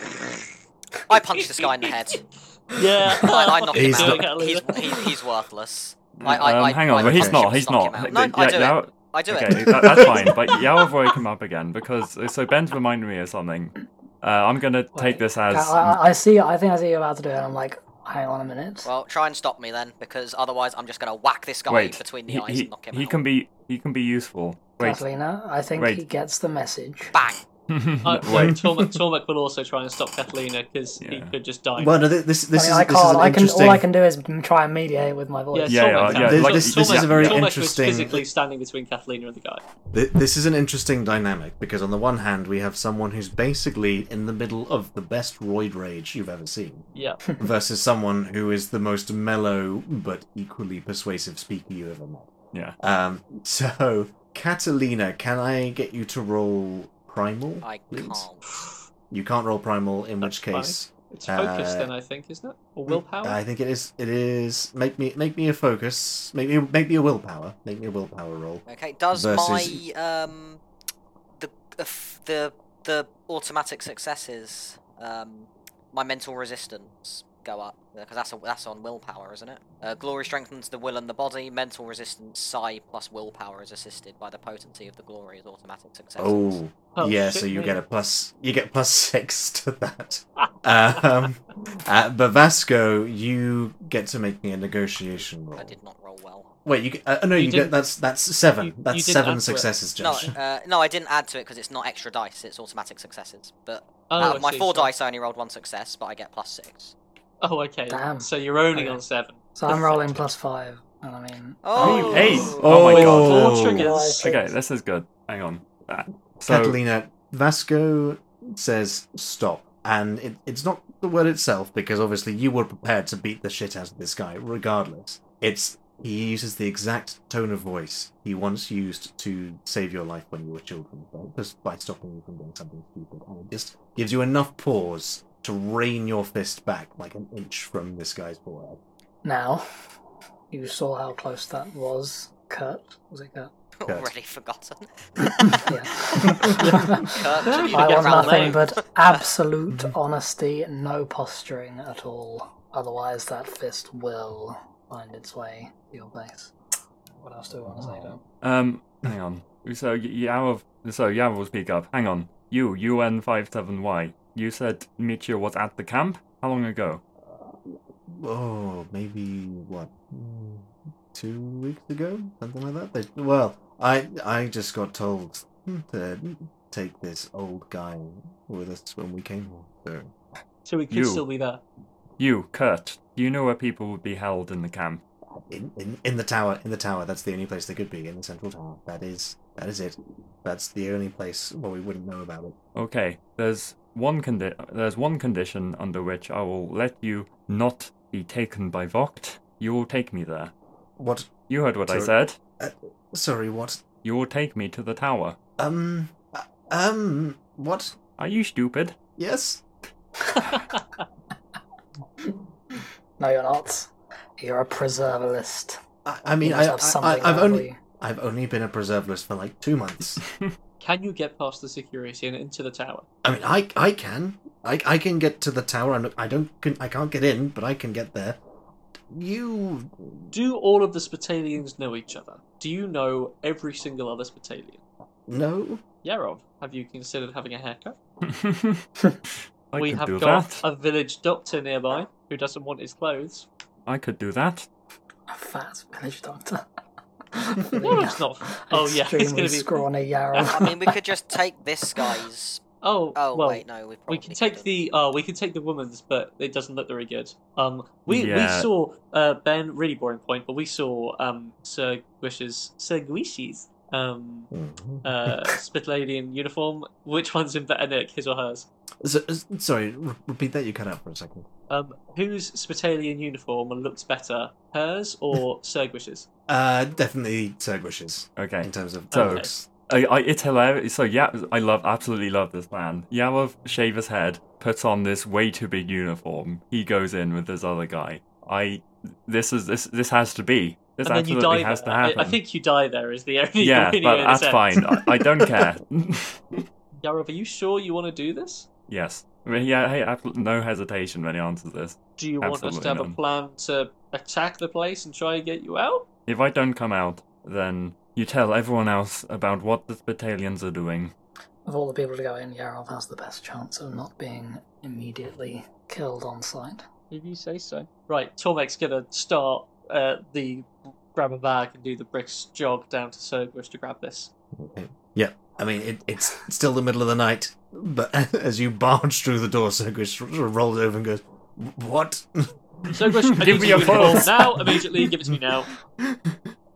I punched this guy in the head. Yeah, I, I knocked him out. not- He's, he's worthless. I, I, um, I, hang on, I but he's not. He's not. him out. No, I do yeah, it. I do okay, it. that, that's fine. But Yav woke him up again because so Ben's reminded me of something. Uh, I'm gonna take Wait, this as I, I see. I think I see you about to do it. and I'm like, hang on a minute. Well, try and stop me then, because otherwise I'm just gonna whack this guy wait. between the he, eyes he, and knock him he out. can be he can be useful. Wait, Catalina, I think Wait. he gets the message. Bang! Uh, wait. Tormek, Tormek will also try and stop Catalina because he could just die. Well, no, th- this this I, is mean, I this is can't. an I can. interesting. All I can do is try and mediate with my voice. Yeah, Tormek- yeah, yeah, This- like- this- this is a very Tormek interesting- was physically standing between Catalina and the guy. This is an interesting dynamic because on the one hand we have someone who's basically in the middle of the best roid rage you've ever seen, Yeah. versus someone who is the most mellow but equally persuasive speaker you ever met. Yeah. Um, so Catalina, can I get you to roll primal? I please? can't. You can't roll primal, in That's which case It's focus Uh, then, I think, isn't it? Or willpower? I think it is. It is. Make me make me a focus. Make me make me a willpower. Make me a willpower roll. Okay, does Versus- my um the the the automatic successes um my mental resistance go up because that's a, that's on willpower, isn't it? Uh, glory strengthens the will and the body. Mental resistance psi plus willpower is assisted by the potency of the glory as automatic success. Oh, Oh, yeah. So you me. get a plus. You get plus six to that. um, uh, but Vasco, you get to make me a negotiation roll. I did not roll well. Wait, you get, uh, no, You you, get that's that's seven. you- you that's didn't seven add to it. successes, No, Josh. uh, no, I didn't add to it because it's not extra dice; it's automatic successes. But Oh, out of my see, four sorry. dice, I only rolled one success, but I get plus six. Oh, okay. Damn. So you're only Okay. on seven. So I'm rolling plus five, and I mean. Oh, oh my god. Four triggers. Okay, this is good. Hang on. Uh, So Catalina, Vasco says stop. And it, it's not the word itself, because obviously you were prepared to beat the shit out of this guy, regardless. It's he uses the exact tone of voice he once used to save your life when you were children, right? just by stopping you from doing something stupid. And it just gives you enough pause to rein your fist back like an inch from this guy's forehead. Now, you saw how close that was, Kurt. Was it Kurt? Good. already forgotten. Yeah. Kurt, I want nothing name. but absolute honesty, no posturing at all. Otherwise, that fist will find its way to your face. What else do I want to say to? Um, hang on. So y- Yav, so Yav will speak up. Hang on. You, UN57Y. You said Michio was at the camp. How long ago? Oh, maybe what? Two weeks ago, something like that. They, well, I I just got told to take this old guy with us when we came here. So So we could You. still be there. You, Kurt. Do you know where people would be held in the camp? In, in in the tower, in the tower, that's the only place they could be in the central tower. That is that is it. That's the only place where we wouldn't know about it. Okay. There's one condi- There's one condition under which I will let you not be taken by Vogt. You will take me there. What? You heard what I Sorry. said. Sorry, what? You will take me to the tower. Um, uh, um, what? Are you stupid? Yes. No, you're not. You're a preservalist. I, I mean, I, must I, have I, I've only you. I've only been a preservalist for like two months. Can you get past the security and into the tower? I mean, I I can. I I can get to the tower. I'm, I don't. Can, I can't get in, but I can get there. You. Do all of the Spitalians know each other? Do you know every single other Spitalian? No. Yarov, have you considered having a haircut? I we have do got that. a village doctor nearby who doesn't want his clothes. I could do that. A fat village doctor. No, it's not. Oh yeah, it's gonna be. scrawny Yarov. I mean, we could just take this guy's. Oh, Oh well, wait, no, we we can take couldn't. the uh, we can take the woman's, but it doesn't look very good. Um, we Yeah. we saw uh Ben really boring point, but we saw um Sir Gwish's Sir Gwishy's um uh Spitalian uniform. Which one's in better nick, his or hers? So, uh, sorry, repeat that. You cut out for a second. Um, whose Spitalian uniform looks better, hers or Sir Gwish's? Uh, definitely Turgwish's Okay. in terms of So- looks. I, I, it's hilarious. So yeah, I love, absolutely love this plan. Yarov shave his head, puts on this way too big uniform. He goes in with this other guy. I, this is this this has to be. This and then you die has there. to happen. I, I think you die there is the only. yeah, but that's this fine. I, I don't care. Yarov, are you sure you want to do this? Yes. I mean, yeah, hey, abso- no hesitation when he answers this. Do you want us to Absolutely have a plan to attack the place and try and get you out? If I don't come out, then you tell everyone else about what the Spitalians are doing. Of all the people to go in, Yarov has the best chance of not being immediately killed on sight. If you say so. Right, Tormek's gonna start uh, the grab a bag and do the bricks jog down to Cerberus to grab this. Okay. Yeah, I mean, it, it's still the middle of the night, but as you barge through the door, Sergus sort of rolls over and goes, What? Cerberus, Give me you your to roll pulse. now, immediately, give it to me now.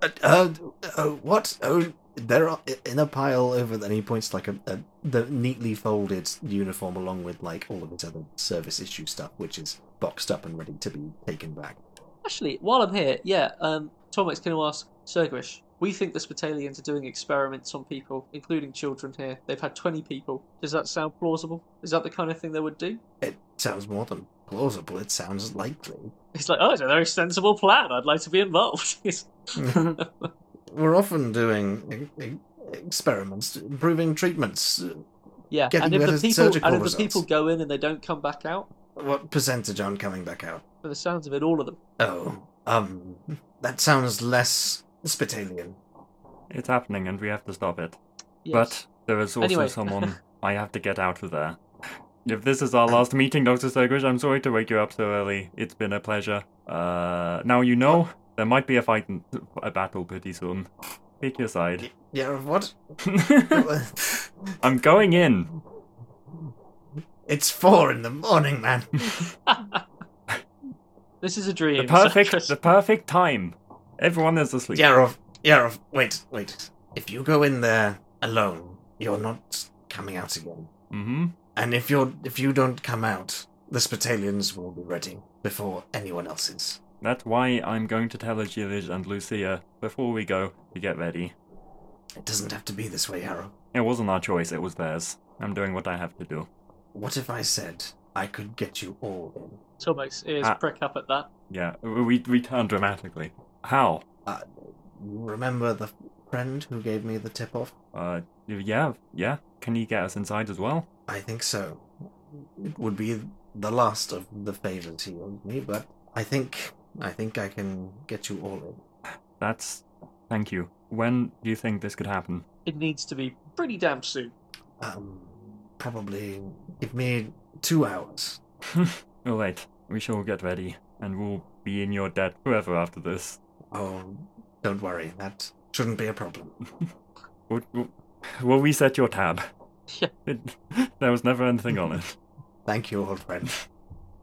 Uh, uh, uh, what? Oh, they're in a pile over there. And he points to, like a, a the neatly folded uniform along with like all of his other service issue stuff, which is boxed up and ready to be taken back. Actually, while I'm here, yeah, um, Tormek's going to ask Cergrish. We think the Spitalians are doing experiments on people, including children here. They've had 20 people. Does that sound plausible? Is that the kind of thing they would do? It sounds more than plausible. It sounds likely. It's like, oh, it's a very sensible plan. I'd like to be involved. We're often doing experiments, improving treatments. yeah, and if the people and if the people go in and they don't come back out, What percentage aren't coming back out? for the sounds of it, all of them. Oh, um, that sounds less Spitalian. It's happening and we have to stop it. Yes. But there is also Anyway. someone I have to get out of there. If this is our last meeting, Dr. Sergridge, I'm sorry to wake you up so early. It's been a pleasure. Uh, now you know there might be a fight, in, a battle pretty soon. Pick your side. Yeah, what? I'm going in. it's four in the morning, man. this is a dream. The perfect, the perfect time. Everyone is asleep. Yarov, Yarov, wait, wait. If you go in there alone, you're not coming out again. Mm-hmm. And if you're if you don't come out, the Spitalians will be ready before anyone else is. That's why I'm going to tell Agilage and Lucia before we go to get ready. It doesn't have to be this way, Yarov. It wasn't our choice, it was theirs. I'm doing what I have to do. What if I said I could get you all in? Tormek's ears Ah. prick up at that. Yeah, we, we turn dramatically. How? Uh, you remember the friend who gave me the tip off? Uh, yeah, yeah. Can you get us inside as well? I think so. It would be the last of the favors he owes me, but I think I think I can get you all in. That's. Thank you. When do you think this could happen? It needs to be pretty damn soon. Um, probably give me two hours. oh, wait. We shall get ready, and we'll be in your debt forever after this. Oh, don't worry, that shouldn't be a problem. We'll, we'll, we'll reset your tab. Yeah. It, there was never anything on it. Thank you, old friend.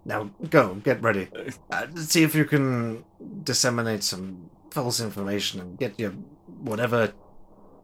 Now go, get ready. Uh, see if you can disseminate some false information and get your whatever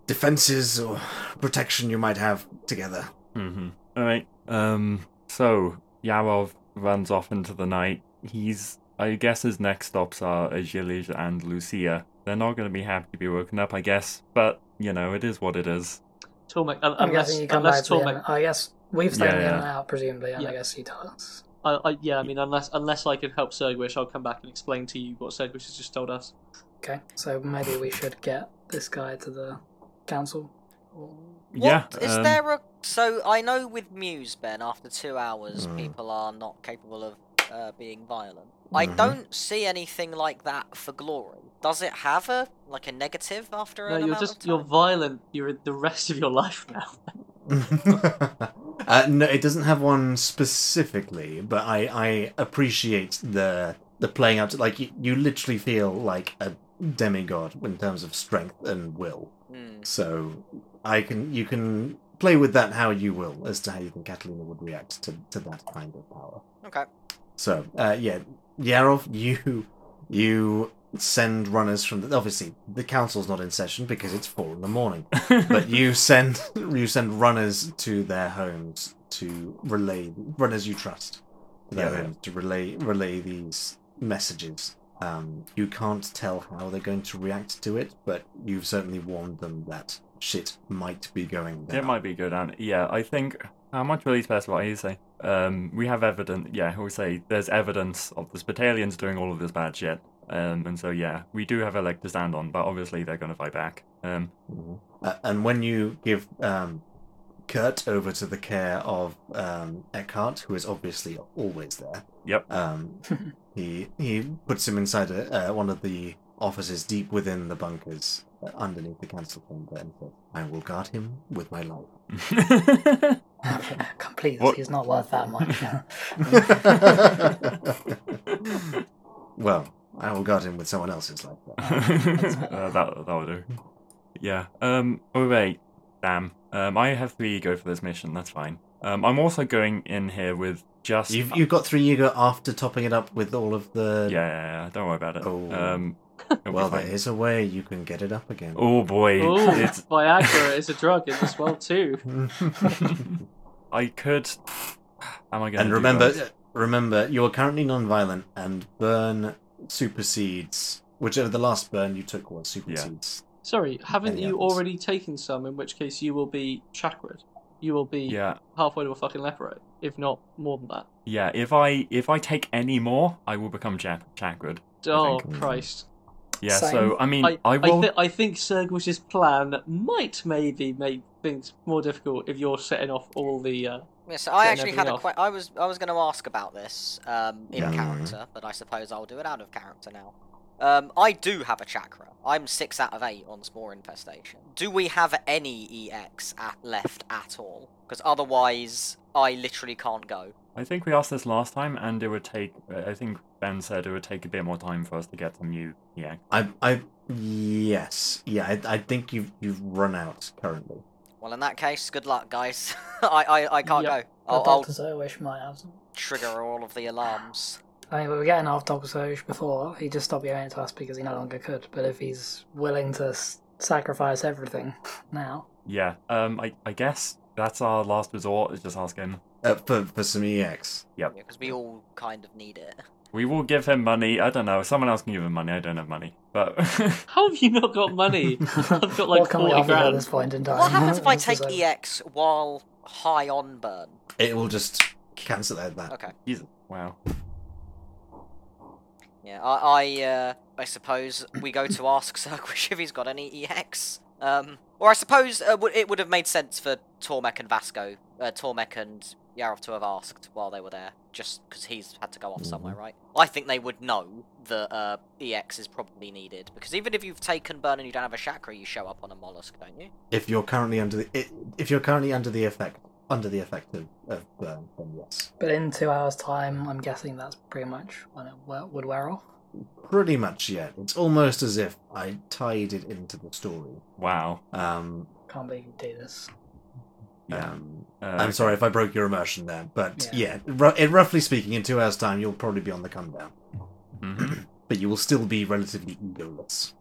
defenses or protection you might have together. Mm-hmm. Alright. Um, so, Yarov runs off into the night. He's. I guess his next stops are Agilij and Lucia. They're not going to be happy to be woken up, I guess. But, you know, it is what it is. Tormek, un- I'm unless, guessing you come back unless to Tormek, end. I guess we've stayed Yeah, in yeah. and out, presumably, and Yeah. I guess you tell us. I, I, yeah, I mean, unless unless I can help Sergrish, I'll come back and explain to you what Sergrish has just told us. Okay, so maybe we should get this guy to the council. What yeah. is um, there a so I know with Muse Ben after two hours Mm. people are not capable of uh, being violent. I Mhm. don't see anything like that for Glory. Does it have a like a negative after No, an you're just of you're violent. You're the rest of your life now. uh, no, it doesn't have one specifically, but I, I appreciate the the playing out. Like you, you literally feel like a demigod in terms of strength and will. Hmm. So I can you can play with that how you will as to how you think Catalina would react to, to that kind of power. Okay. So uh, yeah, Yarov, you you send runners from the obviously the council's not in session because it's four in the morning but you send you send runners to their homes to relay runners you trust to their Yeah, yeah. to relay relay these messages. Um, you can't tell how they're going to react to it, but you've certainly warned them that shit might be going down. It might be good, and yeah, I think how much will he specify? You say um, we have evidence. Yeah, we say there's evidence of the Spitalians doing all of this bad shit, um, and so yeah, we do have a leg to stand on. But obviously, they're going to fight back. Um. Uh, and when you give um, Kurt over to the care of um, Eckhart, who is obviously always there. Yep. Um, he he puts him inside a, uh, one of the offices deep within the bunkers uh, underneath the council chamber and says, "I will guard him with my life." Please, What- he's not worth that much. well, I will guard him with someone else's life. then. uh, that that'll do. Yeah. Um. Oh wait. Damn. Um. I have three ego for this mission. That's fine. Um. I'm also going in here with just. You've you've got three ego after topping it up with all of the. Yeah, yeah, yeah. Don't worry about it. Oh. Um. Well, there is a way you can get it up again. Oh boy. Ooh, It's. Viagra is a drug in this world too. I could. Am I going? and remember, remember, you are currently non-violent, and burn supersedes whichever the last burn you took was supersedes. Sorry, haven't you others? already taken some? In which case, you will be chakra. You will be Yeah. halfway to a fucking leperate, if not more than that. Yeah. If I if I take any more, I will become chak- chakra. Oh Christ! Yeah. Same. So I mean, I, I, I, will. I think Sergwish's plan might maybe make things more difficult if you're setting off all the. Uh... Yeah, so I actually had a everything que- I was I was going to ask about this um, in Yeah. character, but I suppose I'll do it out of character now. Um, I do have a chakra. I'm six out of eight on Spore Infestation. Do we have any EX at left at all? Because otherwise, I literally can't go. I think we asked this last time, and it would take. I think Ben said it would take a bit more time for us to get some new. Yeah. I, I, yes, yeah. I, I think you've you've run out currently. Well, in that case, good luck, guys. I, I, I can't Yep. go. But I'll, I'll Doctor Zoish might have some. trigger all of the alarms. I mean, we were getting off Doctor Zoish before. He just stopped giving it to us because he no longer could. But if he's willing to s- sacrifice everything now, Yeah. Um. I I guess that's our last resort. Is just asking. Uh, for for some EX. Yep. Because we all kind of need it. We will give him money. I don't know. Someone else can give him money. I don't have money. But How have you not got money? I've got like what can we forty offer at this point in time? What happens if I take a- EX while high on burn? It will just cancel out that. Okay. Jesus. Wow. Yeah, I, I, uh, I suppose we go to ask Cirquish if he's got any EX. Um, or I suppose uh, w- it would have made sense for Tormek and Vasco, uh, Tormek and Yarov to have asked while they were there, just because he's had to go off somewhere, right? I think they would know that uh, EX is probably needed, because even if you've taken burn and you don't have a chakra, you show up on a mollusk, don't you? If you're currently under the if you're currently under the effect under the effect of, of burn, then yes. But in two hours' time, I'm guessing that's pretty much when it would wear off. Pretty much, yeah. It's almost as if I tied it into the story. Wow. Um, Can't be do this. Yeah. um, Uh, I'm sorry if I broke your immersion there, but Yeah. yeah, ru- in roughly speaking, in two hours' time, you'll probably be on the come down. mhm. but you will still be relatively egoless.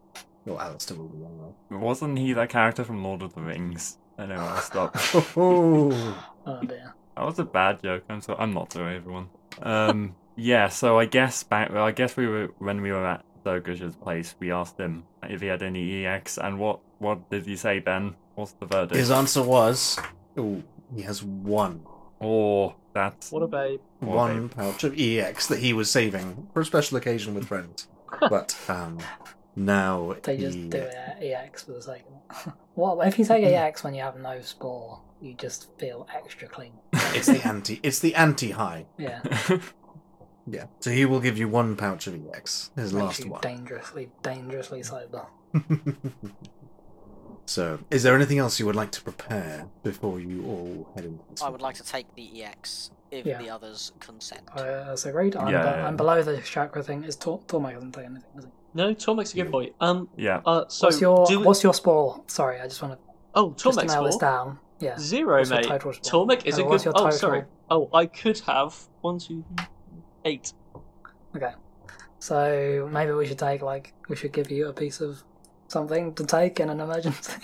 Well, Alistair will be anyway. Wasn't he that character from Lord of the Rings? I know. I'll stop. Oh, Oh dear. That was a bad joke. I'm so. I'm not sorry, everyone. Um. yeah. So I guess back. I guess we were when we were at Zergush's place. We asked him if he had any EX, and what what did he say, Ben? What's the verdict? His answer was, oh, he has one. oh, that's What a babe. What one pouch of EX that he was saving for a special occasion with friends. but um, now They just he- do it at EX for the sake of it. what if you take EX when you have no spore? You just feel extra clean. It's the anti. It's the anti-high. Yeah, Yeah. So he will give you one pouch of EX. His makes last you one. dangerously, dangerously sober. So, is there anything else you would like to prepare before you all head into this? I would like to take the EX if Yeah. the others consent. Uh, that's agreed. I'm, Yeah, be- yeah. I'm below the chakra thing. Is Tor- Tormek hasn't taken anything, has he? No, Tormek's a good boy. Um. yeah. Uh. So what's your do we- What's your spore? Sorry, I just want to Oh, just to Tormek's nail this down. Yeah. Zero, What's your mate. total score? Tormek is Uh, a good. your Oh, sorry. Oh, I could have one, two, eight. Okay. So maybe we should take like we should give you a piece of something to take in an emergency.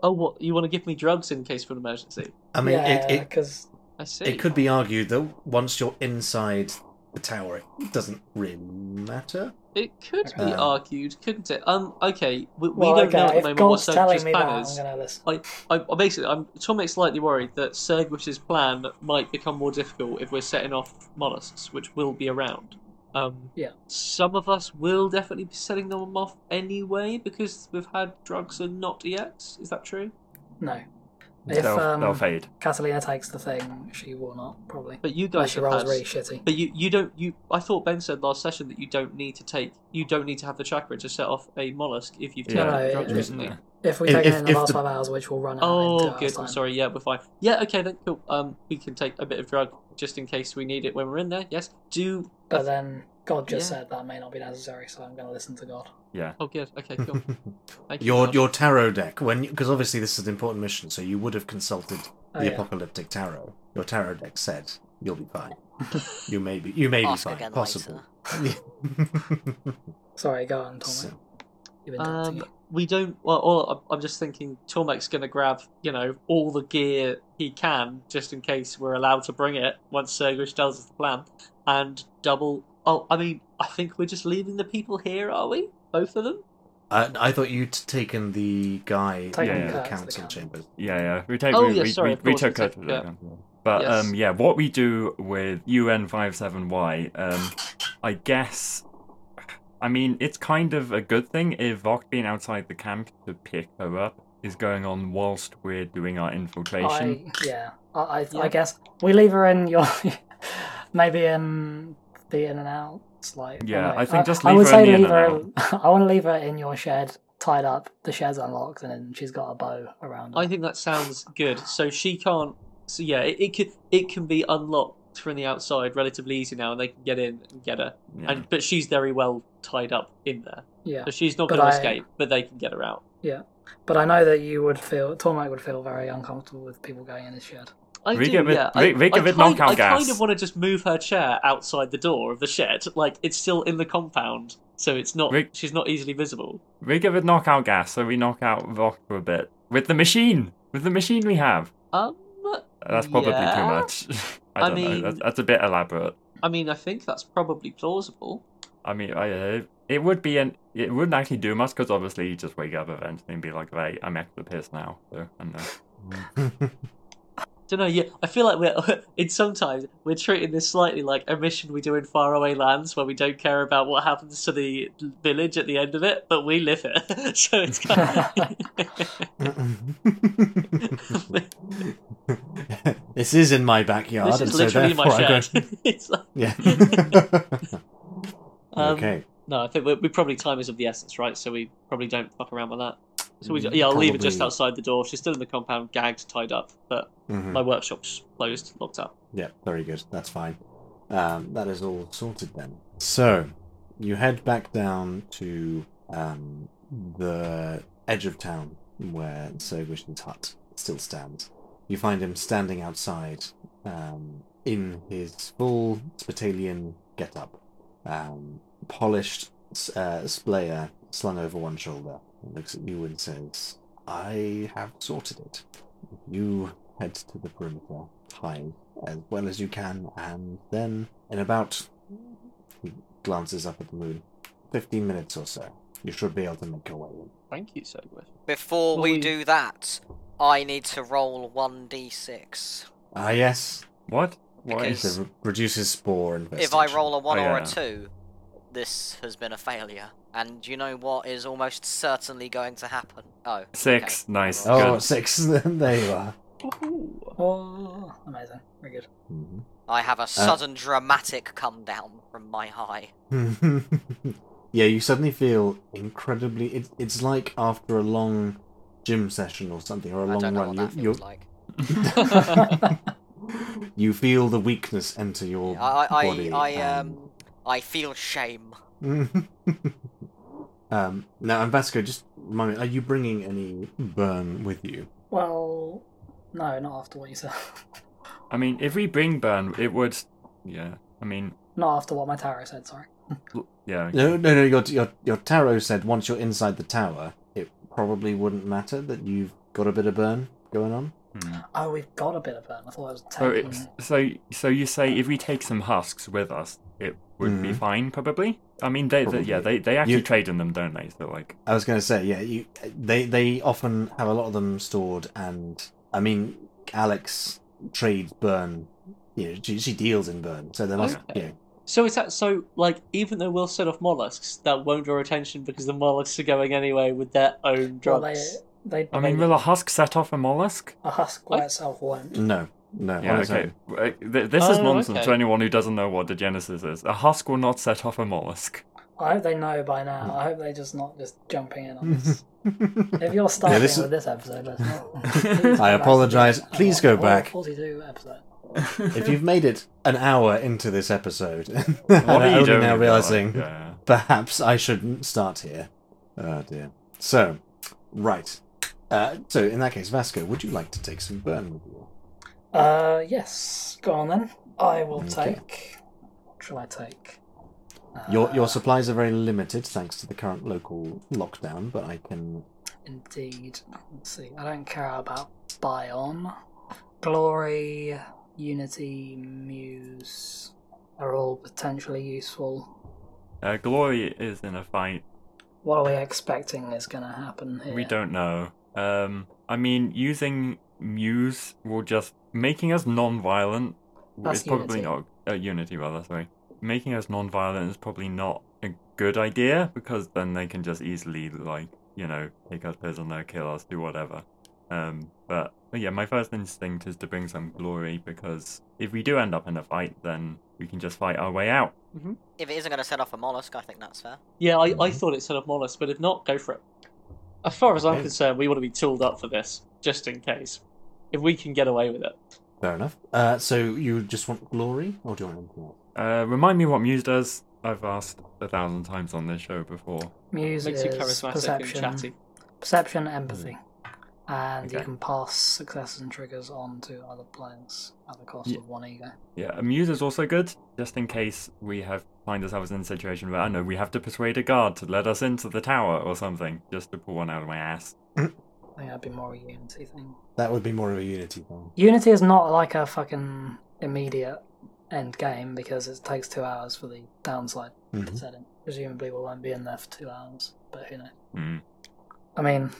Oh, what? You want to give me drugs in case of an emergency? I mean, yeah, it, it because I see. it could be argued that once you're inside the tower, it doesn't really matter. It could be Um, argued, couldn't it? Um. Okay. We, we well, don't okay, know at the if moment God's what telling Sergish's me plan I'm is. I, I basically, I'm Tormek's slightly worried that Sergwish's plan might become more difficult if we're setting off mollusks, which will be around. Um, Yeah. Some of us will definitely be setting them off anyway because we've had drugs and not yet. Is that true? No, If they'll, um, they'll fade. Catalina takes the thing, she will not probably. But you guys she have rolls really shitty. But you, you don't you. I thought Ben said last session that you don't need to take you don't need to have the chakra to set off a mollusk if you've Yeah. taken No, no, drugs it- recently. Yeah. If we If- take it if- in the last the- five hours, which will run out. Oh, in two hours' good. I'm sorry. Yeah, we're fine. Yeah, okay then. Cool. Um, we can take a bit of drug just in case we need it when we're in there. Yes. Do. But then God just Yeah. said that may not be necessary, so I'm going to listen to God. Yeah. Oh, good. Okay. Cool. Thank your God. your tarot deck when because obviously this is an important mission, so you would have consulted Oh, the yeah. apocalyptic tarot. Your tarot deck said you'll be fine. you may be you may be fine. again Possible. Sorry, go on, Tommy. So- You've been um, we don't. Well, all, I'm- I'm just thinking Tormek's going to grab, you know, all the gear he can, just in case we're allowed to bring it once Sergish tells us the plan, and double. Oh, I mean, I think we're just leaving the people here, are we? Both of them? Uh, I thought you'd taken the guy Taken in Yeah, the the council council. chambers. Yeah, yeah. We take. Oh, we, yeah, sorry, we, we took her took- to the yeah. council. But Yes. um, yeah, what we do with UN57Y, um, I guess. I mean, it's kind of a good thing if Vogt being outside the camp to pick her up is going on whilst we're doing our infiltration. I, yeah, I, I, Yeah. I guess we leave her in your, maybe in the in and outs. Like, Yeah, I think just I leave would her in say the in leave her. and I want to leave her in your shed, tied up. The shed's unlocked, and then she's got a bow around her. I think that sounds good. So she can't. So yeah, it, it can it can be unlocked from the outside relatively easy now, and they can get in and get her. Yeah. And but she's very well tied up in there, yeah, so she's not going to escape. But they can get her out. Yeah. But I know that you would feel Tormite would feel very uncomfortable with people going in his shed. I We do, give it- yeah. we- I, we give I it kind, I kind of want to just move her chair outside the door of the shed, like it's still in the compound, so it's not. We- She's not easily visible. We give it knockout gas, so we knock out Vogt for a bit with the machine. With the machine we have. Um, That's probably too much. I I don't know. mean- That's, that's a bit elaborate. I mean, I think that's probably plausible. I mean, I, uh, it would be an. It wouldn't actually do much because obviously you just wake up eventually and be like, "Right, I'm extra pissed now." So I know. don't know. Yeah, I feel like we're in sometimes we're treating this slightly like a mission we do in faraway lands where we don't care about what happens to the village at the end of it, but we live it. so it's kind of this is in my backyard, this and is so literally my therefore I'm shed. like, Yeah. Um, okay. No, I think we, we probably time is of the essence, right? So we probably don't fuck around with that. So we, yeah, I'll leave it just outside the door. She's still in the compound, gagged, tied up, but Mhm. my workshop's closed, locked up. Yeah, very good. That's fine. Um, that is all sorted then. So, you head back down to um, the edge of town where Sir Wish's hut still stands. You find him standing outside um, in his full Spitalian get-up. Um, polished uh, splayer slung over one shoulder. He looks at you and says, I have sorted it. You head to the perimeter, hide as well as you can, and then in about he glances up at the moon. Fifteen minutes or so. You should be able to make your way in. Thank you, Sogwith. Before Well, we we- do that, I need to roll 1d6. Ah yes. What? What Because- is So re- reduces spore infestation. If I roll a 1 Oh, or yeah. a 2, this has been a failure. And you know what is almost certainly going to happen? Oh. six? okay. Nice. Oh, good. six. there you are. Oh, amazing, very good. Mhm. I have a sudden dramatic come down from my high. yeah, you suddenly feel incredibly. It, it's like after a long gym session or something, or a I long don't know run. what that you, feels like. you you feel the weakness enter your I, I, body. I, I, and- um, I feel shame. um, now, and Vasco, just remind me, are you bringing any burn with you? Well, no, not after what you said. I mean, if we bring burn, it would. Yeah. I mean, not after what my tarot said. Sorry. l- yeah. No, no, no. Your, your, your tarot said once you're inside the tower, it probably wouldn't matter that you've got a bit of burn going on. Hmm. Oh, we've got a bit of burn. I thought I was So taking. it's so so you say if we take some husks with us, it would be Mhm. fine, probably. I mean, they, they yeah they they actually You- trade in them, don't they? So like, I was going to say, yeah, you they they often have a lot of them stored, and I mean, Alex trades burn. You know, she, she deals in burn, so there must. Okay. Yeah, So it's that so like even though we'll set off mollusks, that won't draw attention because the mollusks are going anyway with their own well, they drugs. They, I mean, will a husk set off a mollusk? a husk by I- itself won't. No, no. Yeah, okay. Uh, th- This is Oh, nonsense okay. to anyone who doesn't know what Degenesis is. A husk will not set off a mollusk. I hope they know by now. I hope they're just not just jumping in on this. if you're starting this is- with this episode, let's not. Please go back to apologise. Please go back. 42 episode. If you've made it an hour into this episode, and What I'm are you only doing? now realizing Yeah. perhaps I shouldn't start here. Oh dear. So, right. Uh, so in that case, Vasco, would you like to take some burn with you? Uh, yes. Go on then. I will Okay. take. What shall I take? Your Uh, your supplies are very limited thanks to the current local lockdown, but I can. Indeed. Let's see. I don't care about Bion. Glory, Unity, Muse are all potentially useful. Uh, Glory is in a fight. What are we expecting is going to happen here? We don't know. Um, I mean, using Muse will just making us non-violent That's is probably Unity. not uh, Unity rather. Sorry, making us non-violent is probably not a good idea because then they can just easily like you know take us prisoner, kill us, do whatever. Um, but, but yeah, my first instinct is to bring some glory because if we do end up in a fight, then we can just fight our way out. If it isn't going to set off a mollusk, I think that's fair. Yeah, I, I Mhm. thought it set off mollusk, but if not, go for it. As far as I'm Okay. concerned, we want to be tooled up for this, just in case. If we can get away with it. Fair enough. Uh, so you just want glory, or do you want anything else? Uh, remind me what Muse does. I've asked a thousand times on this show before. Muse Makes you is charismatic perception, and chatty. perception, empathy, and you can pass successes and triggers on to other players at the cost Yeah. of one ego. Yeah, a muse is also good, just in case we have find ourselves in a situation where I know we have to persuade a guard to let us into the tower or something, just to pull one out of my ass. I think that'd be more a Unity thing. That would be more of a unity thing. Unity is not like a fucking immediate end game because it takes two hours for the downside Mhm. setting. Presumably, we won't be in there for two hours, but who knows? Hmm. I mean,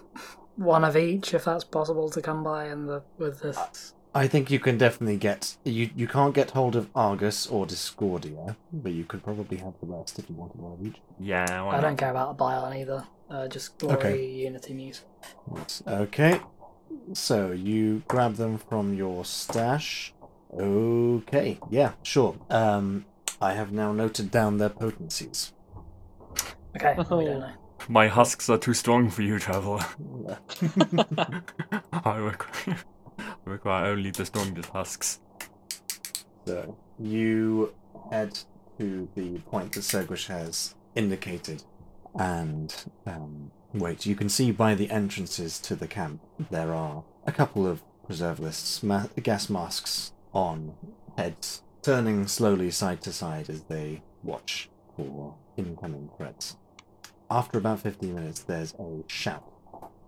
one of each if that's possible to come by in the with this. I think you can definitely get you. You can't get hold of Argus or Discordia, but you could probably have the rest if you wanted one of each. Yeah, why I not? don't care about a Bion either. Uh, just glory, Okay. Unity, Muse. Right, Okay. So you grab them from your stash. Okay. Yeah. Sure. Um, I have now noted down their potencies. Okay, we Oh. don't know. My husks are too strong for you, traveler. I require, require only the strongest husks. So you head to the point that Seguish has indicated, and um, wait. You can see by the entrances to the camp there are a couple of Preservists, ma- gas masks on heads, turning slowly side to side as they watch for incoming threats. After about 15 minutes, there's a shout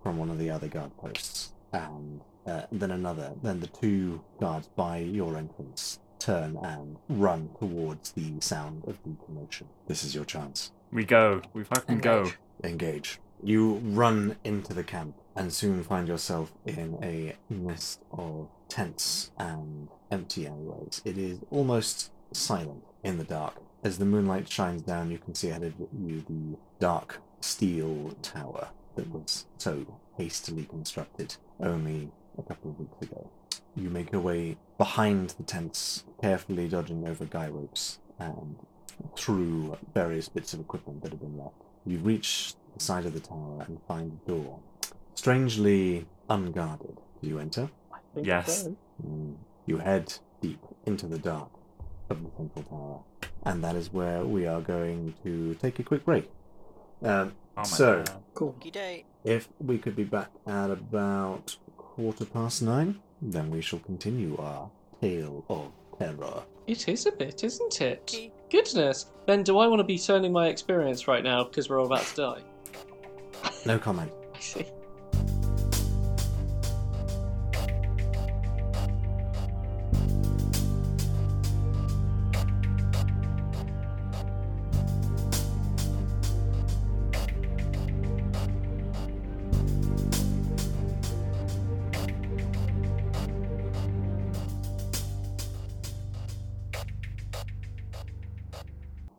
from one of the other guard posts, and uh, then another. Then the two guards by your entrance turn and run towards the sound of the commotion. This is your chance. We go. We fucking go. Engage. Engage. You run into the camp and soon find yourself in a mist of tents and empty alleyways. It is almost silent in the dark. As the moonlight shines down, you can see ahead of you the dark steel tower that was so hastily constructed only a couple of weeks ago. You make your way behind the tents, carefully dodging over guy ropes and through various bits of equipment that have been left. You reach the side of the tower and find a door, strangely unguarded. Do you enter? I think Yes. so. Mm. You head deep into the dark of the central tower, and that is where we are going to take a quick break. Um, Oh So- God. Cool. If we could be back at about quarter past nine, then we shall continue our tale of terror. It is a bit, isn't it? Goodness. Then do I want to be turning my experience right now because we're all about to die? No comment. I see.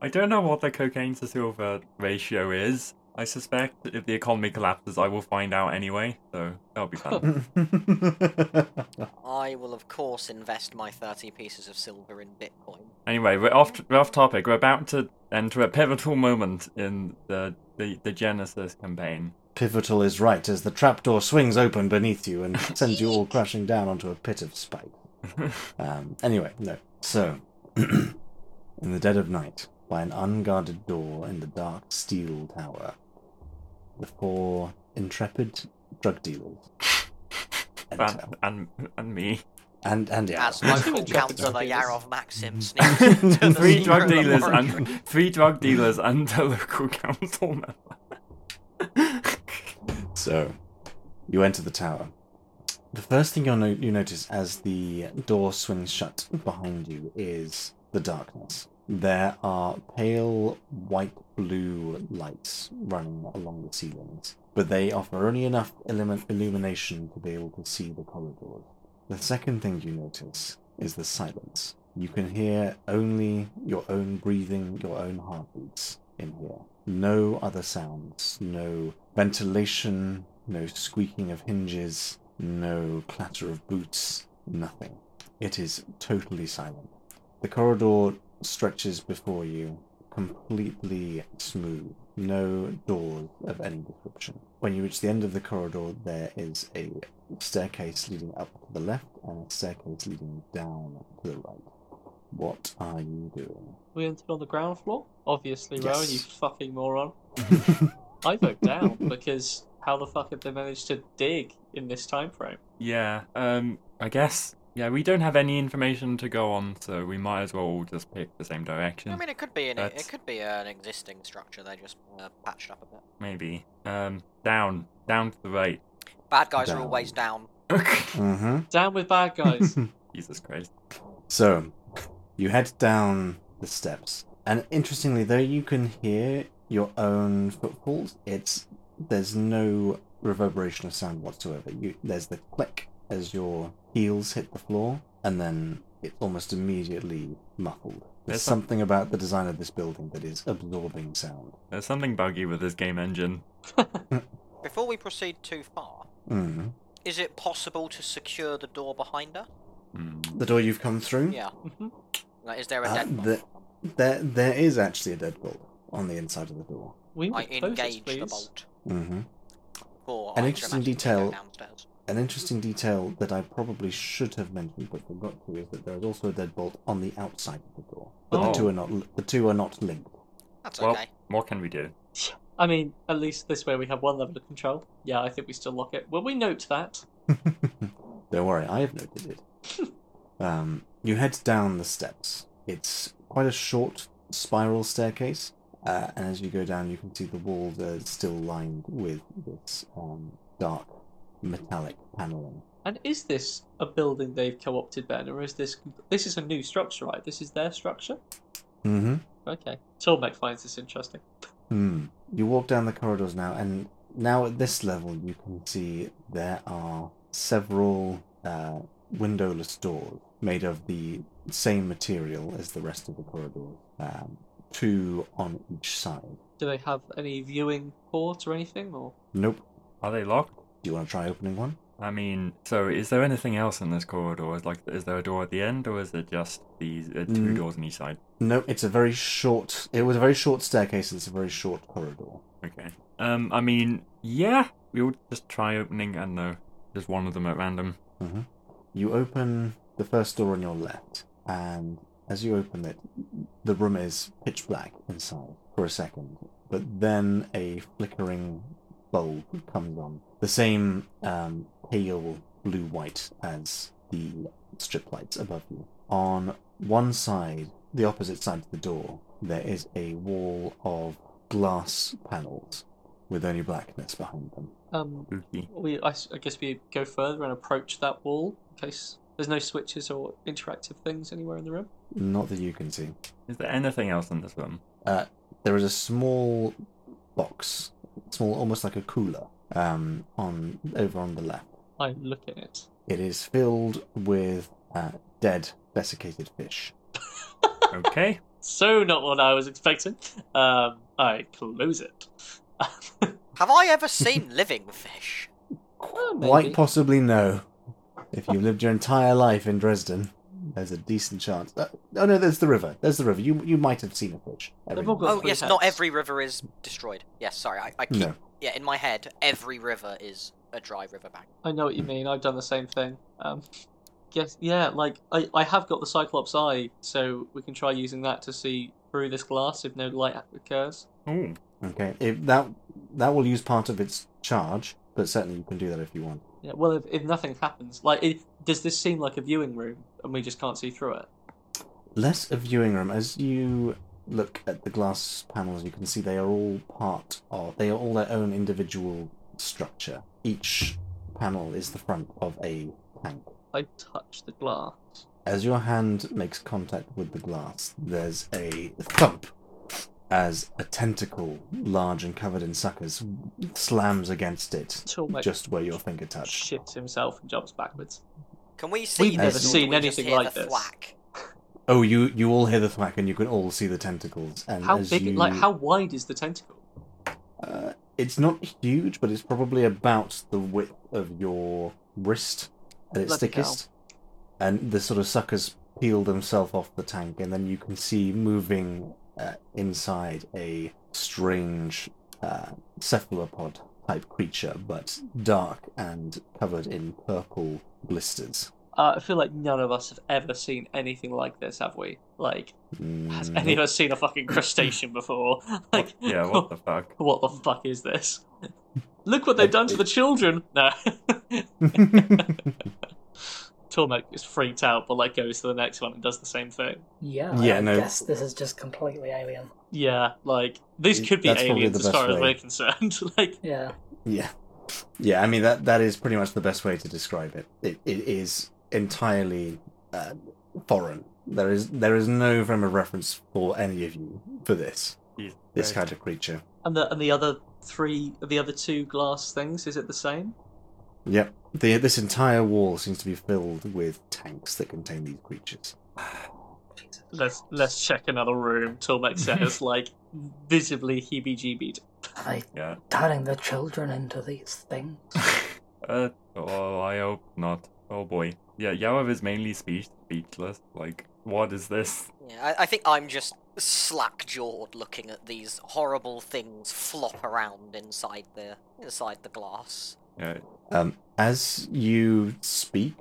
I don't know what the cocaine to silver ratio is, I suspect if the economy collapses, I will find out anyway, so that'll be fun. I will, of course, invest my 30 pieces of silver in Bitcoin. anyway, we're off we're off topic. We're about to enter a pivotal moment in the the, Degenesis campaign. Pivotal is right as the trapdoor swings open beneath you and sends you all crashing down onto a pit of spikes. Um, anyway, no. So, in the dead of night, by an unguarded door in the dark steel tower, the four intrepid drug dealers enter. and, and and me. And and yeah, As local Intrepid councillor drug. Yarov Maxim sneaks into the Three drug dealers and three drug dealers and a local council member. So, you enter the tower. The first thing you'll no- you notice as the door swings shut behind you is the darkness. There are pale white blue lights running along the ceilings, but they offer only enough illumi- illumination to be able to see the corridors. The second thing you notice is the silence. You can hear only your own breathing, your own heartbeats in here. No other sounds, no ventilation, no squeaking of hinges, no clatter of boots, nothing. It is totally silent. The corridor stretches before you, completely smooth, no doors of any description. When you reach the end of the corridor, there is a staircase leading up to the left and a staircase leading down to the right. What are you doing? We entered on the ground floor? Obviously, Yes. Rowan, you fucking moron. I vote down because how the fuck have they managed to dig in this time frame? Yeah, um, I guess. Yeah, we don't have any information to go on, so we might as well all just pick the same direction. I mean, it could be an it could be an existing structure. They just uh, patched up a bit. Maybe. Um, down, down to the right. Bad guys are always down. mm-hmm. Down with bad guys. Jesus Christ. So, you head down the steps, and interestingly, though you can hear your own footfalls, it's there's no reverberation of sound whatsoever. You there's the click as your heels hit the floor, and then it's almost immediately muffled. There's There's some- something about the design of this building that is absorbing sound. There's something buggy with this game engine. Before we proceed too far, Mm. is it possible to secure the door behind us? Hmm. The door you've come through. Yeah. Mhm. Like, is there a Uh, deadbolt? the- There, there is actually a deadbolt on the inside of the door. We I will close this, engage the bolt. Mm-hmm. For An interesting imagine they go detail- downstairs. An interesting detail that I probably should have mentioned but forgot to is that there is also a deadbolt on the outside of the door. But Oh. the two are not the two are not linked. That's Well, okay. what can we do? I mean, at least this way we have one level of control. Yeah, I think we still lock it. Will we note that? Don't worry, I have noted it. um, you head down the steps. It's quite a short spiral staircase, uh, and as you go down, you can see the walls are still lined with this um, dark metallic paneling. And is this a building they've co-opted, Ben, or is this this is a new structure, right? This is their structure. Mm-hmm. Okay. Tormek finds this interesting. Hmm. You walk down the corridors now, and now at this level, you can see there are several uh, windowless doors made of the same material as the rest of the corridors, um, two on each side. Do they have any viewing port or anything? Or Nope. Are they locked? Do you want to try opening one? I mean, so is there anything else in this corridor? Is like, is there a door at the end, or is it just these uh, two Mm. doors on each side? No, it's a very short. It was a very short staircase. and It's a very short corridor. Okay. Um, I mean, yeah, we'll just try opening. and know, just one of them at random. hmm You open the first door on your left, and as you open it, the room is pitch black inside for a second, but then a flickering bulb comes on. The same um, pale blue white as the strip lights above you. On one side, the opposite side of the door, there is a wall of glass panels with only blackness behind them. um, Spooky. we I, s- I guess we go further and approach that wall in case there's no switches or interactive things anywhere in the room. Not that you can see. Is there anything else in this room? Uh, there is a small box, small, almost like a cooler, um, on over on the left. I look at it. It is filled with uh, dead, desiccated fish. Okay. So not what I was expecting. Um, I close it. Have I ever seen living fish? Oh. Quite possibly no. If you've lived your entire life in Dresden, there's a decent chance. Uh, oh no, there's the river. There's the river. You you might have seen a fish. every They've all now got Oh three yes, not every river is destroyed. Yes, sorry, I, I keep then. yeah in my head every river is a dry riverbank. I know what you mean. I've done the same thing. Um, yes, yeah. Like I, I have got the Cyclops eye, so we can try using that to see through this glass if no light occurs. Ooh. No. Okay. If that that will use part of its charge, but certainly you can do that if you want. Yeah. Well, if, if nothing happens, like, it, does this seem like a viewing room and we just can't see through it? Less a viewing room. As you look at the glass panels, you can see they are all part of. They are all their own individual structure. Each panel is the front of a tank. I touch the glass. As your hand makes contact with the glass, there's a thump as a tentacle, large and covered in suckers, slams against it just where your finger touched. shits himself and jumps backwards. Can we see We've never this, or seen do we just anything hear like the this. thwack? Oh, you you all hear the thwack, and you can all see the tentacles. And How big? you, Like how wide is the tentacle? Uh, it's not huge, but it's probably about the width of your wrist at its Bloody hell. thickest. And the sort of suckers peel themselves off the tank, and then you can see moving uh, inside a strange uh, cephalopod type creature, but dark and covered in purple blisters. Uh, I feel like none of us have ever seen anything like this, have we? Like, has Mm, any of us seen a fucking crustacean before? like, Yeah, what the fuck? what the fuck is this? Look what they've done to the children. No. Tormek is freaked out, but like goes to the next one and does the same thing. Yeah, Yeah, I no. guess this is just completely alien. Yeah, like this Y- could be that's aliens as far best as we're concerned. like, Yeah, Yeah, yeah. I mean that that is pretty much the best way to describe it. It, it is entirely uh, foreign. There is there is no frame of reference for any of you for this Jesus this Christ. kind of creature. and the and the other three, the other two glass things, is it the same? Yep. The, this entire wall seems to be filled with tanks that contain these creatures. Let's let's check another room. Tormek says, like visibly heebie-jeebied. Are they Yeah. turning the children into these things? Uh, oh, I hope not. Oh boy. Yeah, Yarov is mainly speech speechless. Like, what is this? Yeah, I, I think I'm just slack jawed looking at these horrible things flop around inside the inside the glass. Yeah, Um, as you speak,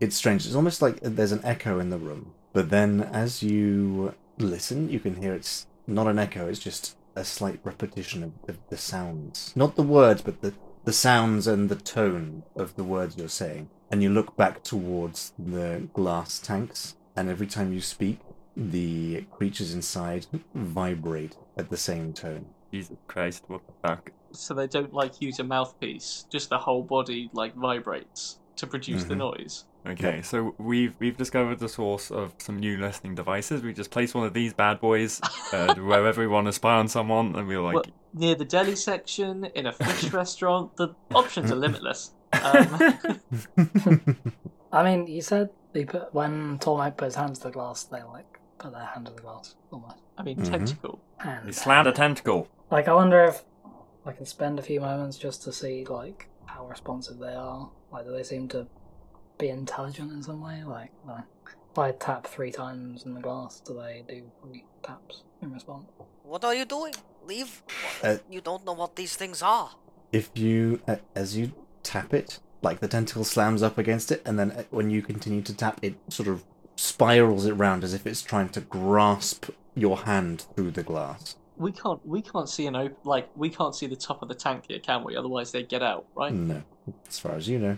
it's strange. It's almost like there's an echo in the room. But then, as you listen, you can hear it's not an echo. It's just a slight repetition of, of the sounds, not the words, but the the sounds and the tone of the words you're saying. And you look back towards the glass tanks, and every time you speak, the creatures inside vibrate at the same tone. Jesus Christ, what the fuck? So they don't like use a mouthpiece; just the whole body like vibrates to produce the Mhm. noise. Okay, so we've we've discovered the source of some new listening devices. We just place one of these bad boys uh, wherever we want to spy on someone, and we're like, Well, near the deli section, in a fish restaurant, the options are limitless. Um, I mean, you said they put when Tormek put his hands to the glass, they like put their hand to the glass almost. I mean, Mhm. tentacle. Hand. he slammed a tentacle. Like, I wonder if I can spend a few moments just to see like how responsive they are. Like, do they seem to be intelligent in some way? Like, uh, if I tap three times in the glass, do they do three taps in response? What are you doing? Leave. Uh, you don't know what these things are. if you a- as you tap it like the tentacle slams up against it and then uh, when you continue to tap it sort of spirals it round as if it's trying to grasp your hand through the glass We can't. We can't see an op- like we can't see the top of the tank here, can we? Otherwise, they get out, right? no as far as you know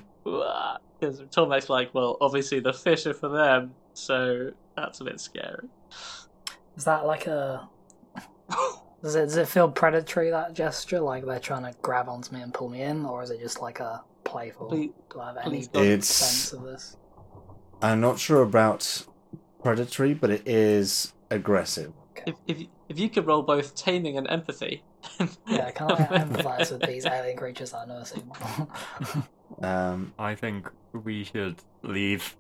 Because Tormek's like, well, obviously the fish are for them, so that's a bit scary. Is that like a? Does it does it feel predatory that gesture? Like they're trying to grab onto me and pull me in, or is it just like a playful? Please- Do I have any. It's- sense of this? i'm not sure about predatory but it is aggressive If if if you could roll both taming and empathy. Yeah, I can I empathise with these alien creatures that I've never seen before? um I think we should leave.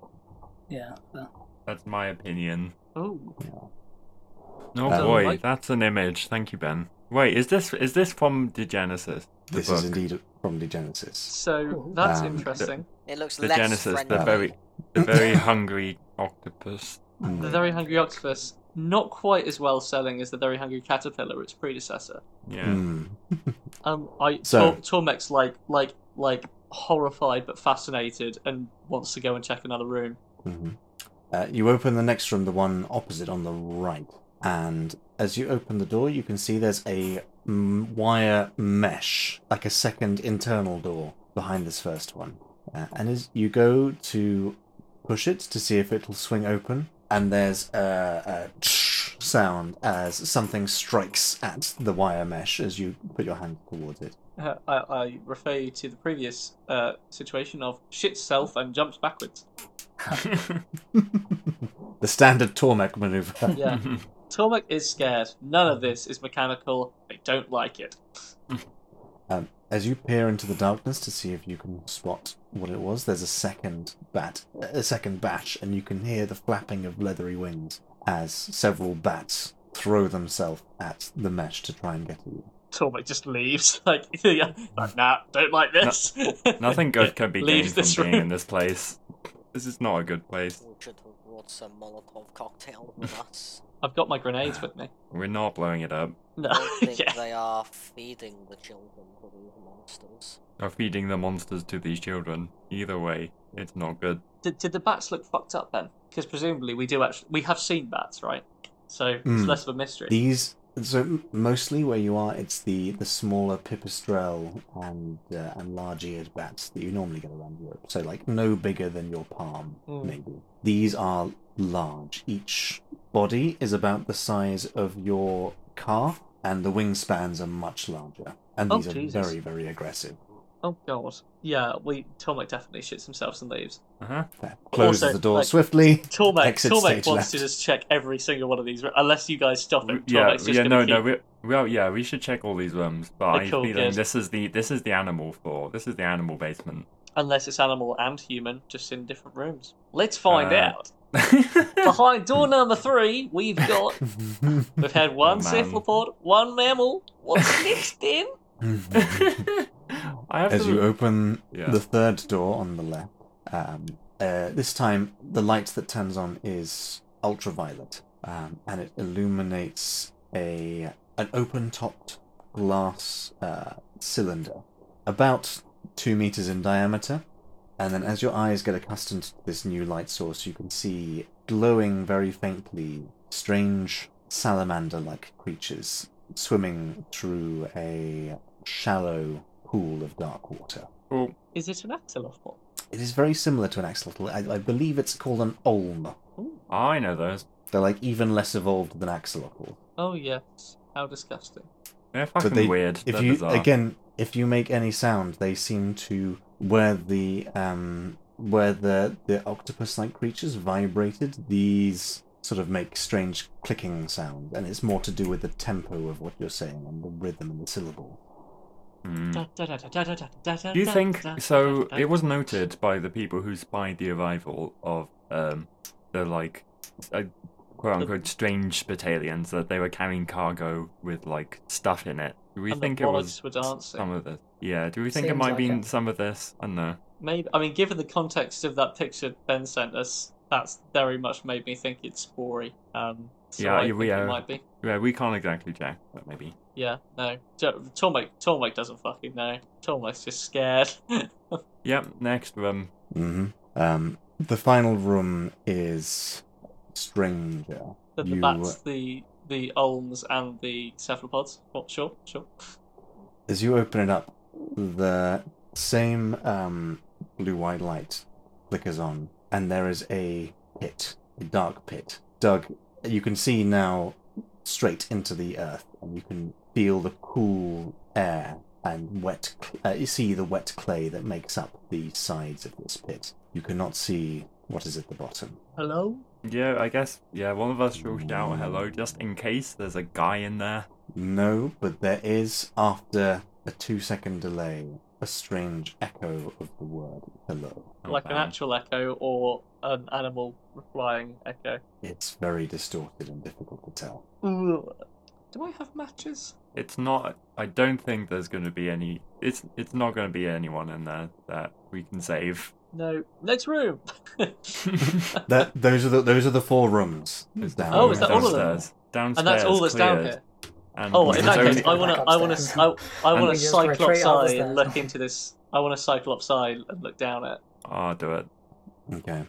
yeah. fair. That's my opinion. Oh, Oh Um, boy, like- that's an image. Thank you, Ben. Wait, is this is this from Degenesis? The This book? is indeed from Degenesis. So that's Um, interesting. It looks the less Genesis, friendly. the very the very hungry octopus. Mm. The Very Hungry Octopus, not quite as well selling as the Very Hungry Caterpillar, its predecessor. Yeah. Mm. Um, I So- Tor- Tormek's like like like horrified but fascinated and wants to go and check another room. Mhm. Uh, you open the next room, the one opposite on the right, and as you open the door, you can see there's a mm, wire mesh, like a second internal door behind this first one. Uh, and as you go to push it to see if it'll swing open, and there's a, a sound as something strikes at the wire mesh as you put your hand towards it. Uh, I, I refer you to the previous uh, situation of shits self and jumps backwards. the standard Tormek maneuver. Yeah. Tormek is scared. None of this is mechanical. They don't like it. Um, as you peer into the darkness to see if you can spot what it was, there's a second bat, a second batch, and you can hear the flapping of leathery wings as several bats throw themselves at the mesh to try and get at you. Tormek just leaves. Like, yeah, like, nah, don't like this. Nothing good can be gained Leaves from this being in this place. This is not a good place. We should have brought some Molotov cocktails with us. I've got my grenades with me. We're not blowing it up. No, I don't think yeah. they are feeding the children to these monsters. Or feeding the monsters to these children. Either way, it's not good. Did, did the bats look fucked up then? Because presumably we do actually we have seen bats, right? So it's Mm. less of a mystery. These, so mostly where you are, it's the, the smaller pipistrelle and uh, and large-eared bats that you normally get around Europe. So like no bigger than your palm, Mm. maybe. These are large. Each body is about the size of your car, and the wingspans are much larger. And Oh, these are Jesus. very, very aggressive. Oh god. Yeah, we Tormek definitely shits himself and leaves. Uh huh. There. Closes Also, the door like, swiftly. Tormek, Exit Tormek wants left. to just check every single one of these, unless you guys stop him. Yeah, just yeah, gonna no, no, we, well, yeah, we should check all these rooms. But I Cool, feel this is the this is the animal floor. This is the animal basement. Unless it's animal and human, just in different rooms. Let's find Uh, out. Behind door number three, we've got we've had one Oh, cephalopod, one mammal. What's next then? I have As to. you open Yeah. the third door on the left, um, uh, this time the light that turns on is ultraviolet, um, and it illuminates a an open-topped glass uh, cylinder, about two meters in diameter. And then, as your eyes get accustomed to this new light source, you can see glowing very faintly strange salamander-like creatures swimming through a shallow pool of dark water. Is it an axolotl? It is very similar to an axolotl. I, I believe it's called an olm. I know those. They're like even less evolved than axolotl. Oh yes. How disgusting. They're fucking But they, weird. if They're you bizarre. again, if you make any sound, they seem to where the um where the the octopus-like creatures vibrated. These sort of make strange clicking sounds, and it's more to do with the tempo of what you're saying and the rhythm and the syllable. Hmm. Do you think so? da, da. It was noted by the people who spied the arrival of um, the like, uh, quote unquote, strange battalions that they were carrying cargo with like stuff in it. Do we and think the it was were dancing. some of this? Yeah. Do we think it might like be it. some of this? I don't know. Maybe. I mean, given the context of that picture Ben sent us, that's very much made me think it's spory. Um, so Yeah, I yeah, think we it are- might be. Yeah, we can't exactly check, but maybe. Yeah, no. Jo- Tormek, Tormek doesn't fucking know. Tormek's just scared. Yep. Next room. hmm Um, the final room is stranger. the You- bats, the the olms, and the cephalopods. Oh, sure, sure. as you open it up, the same um, blue white light flickers on, and there is a pit, a dark pit, dug. You can see now straight into the earth, and you can feel the cool air and wet. Uh, you see the wet clay that makes up the sides of this pit. You cannot see what is at the bottom. Hello. Yeah, I guess. Yeah, one of us should shout hello just in case there's a guy in there. No, but there is, after a two second delay, a strange echo of the word hello. Oh, like an actual echo or an animal replying echo. It's very distorted and difficult to tell. Ooh. Do I have matches? It's not. I don't think there's going to be any. It's it's not going to be anyone in there that we can save. No. Next room. That those are the those are the four rooms. Down Oh, is that all of them? downstairs. Downstairs. and that's all that's down here. And Oh, in that case, I want to, I want to, I, I want to just cycle retreat up the upside and look into this. I want to cycle upside and look down at. I'll do it. Okay.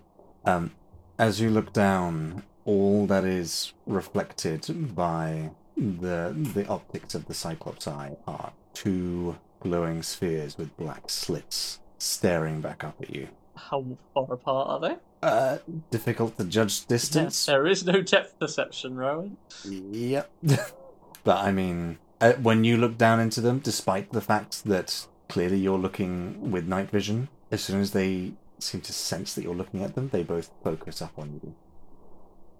Um, as you look down, all that is reflected by the the optics of the Cyclops eye are two glowing spheres with black slits staring back up at you. How far apart are they? Uh, difficult to judge distance. There is no depth perception, Rowan. Yep. but I mean, uh, when you look down into them, despite the fact that clearly you're looking with night vision, as soon as they seem to sense that you're looking at them, they both focus up on you.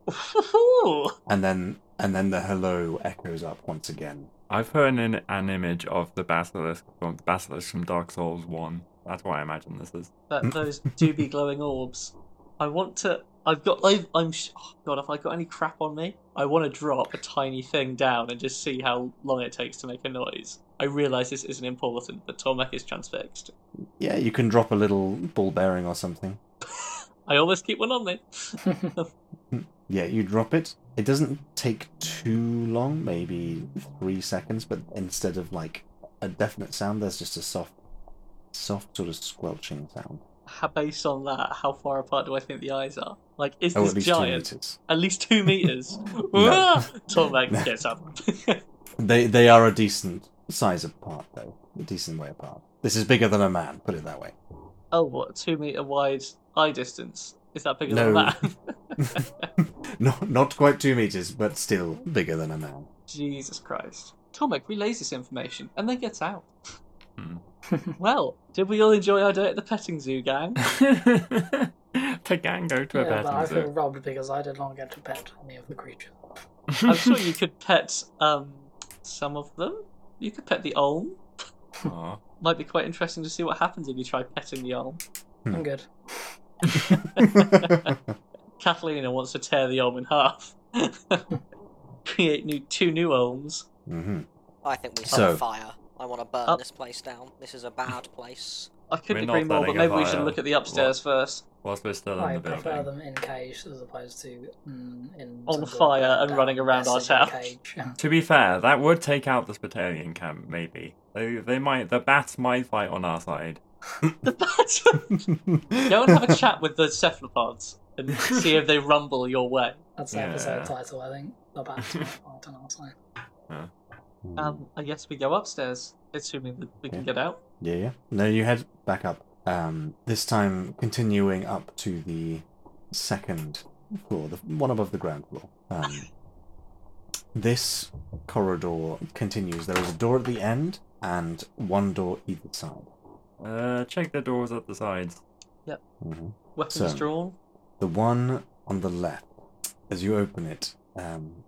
And then and then the hello echoes up once again. I've heard an, an image of the basilisk from the basilisk from Dark Souls One. That's what I imagine this is. that those do be glowing orbs. I want to. I've got. I've, I'm. sh- Oh God, if I got any crap on me, I want to drop a tiny thing down and just see how long it takes to make a noise. I realise this isn't important, but Tormek is transfixed. Yeah, you can drop a little ball bearing or something. I almost keep one on me. Yeah, you drop it. It doesn't take too long, maybe three seconds, but instead of like a definite sound, there's just a soft, soft sort of squelching sound. How, based on that, how far apart do I think the eyes are? Like, is Oh, this at giant? At least two meters. No. Tormek No. gets up. They they are a decent size apart, though. A decent way apart. This is bigger than a man. Put it that way. oh, what? Two meter wide eye distance? Is that bigger No. than that? not not quite two meters, but still bigger than a man. Jesus Christ. Tormek relays this information and then gets out. Hmm. Well, did we all enjoy our day at the petting zoo, gang? to gang go to a yeah, but I petting feel robbed because I did not get to pet any of the creatures. I'm sure you could pet um some of them. You could pet the Olm. Aw. Might be quite interesting to see what happens if you try petting the Olm. Hmm. I'm good. Catalina wants to tear the Olm in half. Create new two new Olms. Hmm. hmm I think we So- set fire. I want to burn Up. this place down. This is a bad place. I couldn't We're agree not more, but setting a maybe we should fire. look at the upstairs first. Whilst we're still in I the prefer building. them in cage as opposed to mm, in On some sort of fire and down running around our messy town. Cage. To be fair, that would take out the Spitalian camp, maybe. They, they might, the bats might fight on our side. The bats. Go and have a chat with the cephalopods and see if they rumble your way. That's the Yeah. episode title, I think. The bats might fight on our side. Hmm. Um, I guess we go upstairs, assuming that we can get out. Yeah, yeah. No, you head back up. Um, this time continuing up to the second floor, the one above the ground floor. Um, this corridor continues. There is a door at the end and one door either side. Uh, check the doors at the sides. hmm Weapons So- drawn. The one on the left, as you open it, um,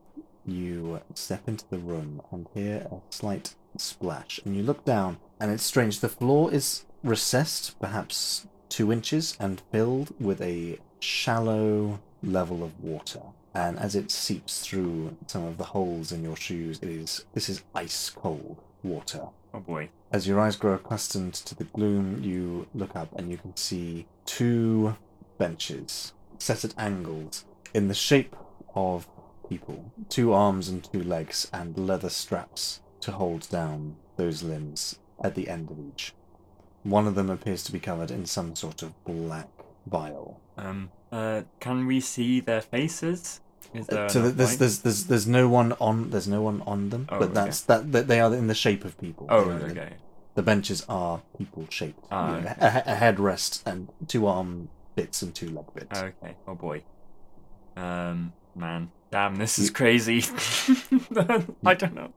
you step into the room and hear a slight splash. And you look down, and it's strange. The floor is recessed, perhaps two inches, and filled with a shallow level of water. And as it seeps through some of the holes in your shoes, it is this is ice cold water. Oh boy. As your eyes grow accustomed to the gloom, you look up and you can see two benches set at angles in the shape of people. Two arms and two legs, and leather straps to hold down those limbs at the end of each. One of them appears to be covered in some sort of black bile. Um, uh, can we see their faces? Is there Uh, so there's, light? there's there's there's no one on there's no one on them, Oh, but okay. that's that, that they are in the shape of people. Oh, in the- okay. The benches are people shaped. Ah, You know, okay. a, a headrest and two arm bits and two leg bits. Okay. Oh boy. Um, man, damn, this is crazy. I don't know.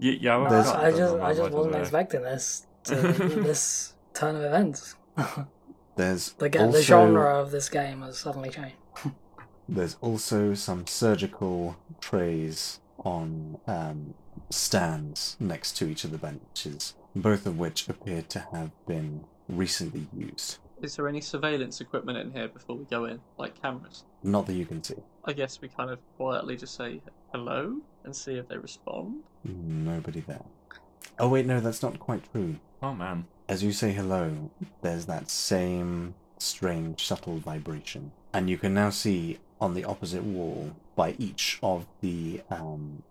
Y- yeah, No, I've There's- got- I just, I just wasn't do. expecting this to this turn of events. There's the, ga- also, the genre of this game has suddenly changed. There's also some surgical trays on um, stands next to each of the benches, both of which appear to have been recently used. Is there any surveillance equipment in here before we go in, like cameras? Not that you can see. I guess we kind of quietly just say hello and see if they respond. Nobody there. Oh wait, no, that's not quite true. Oh man. As you say hello, there's that same strange, subtle vibration. And you can now see on the opposite wall, by each of the um,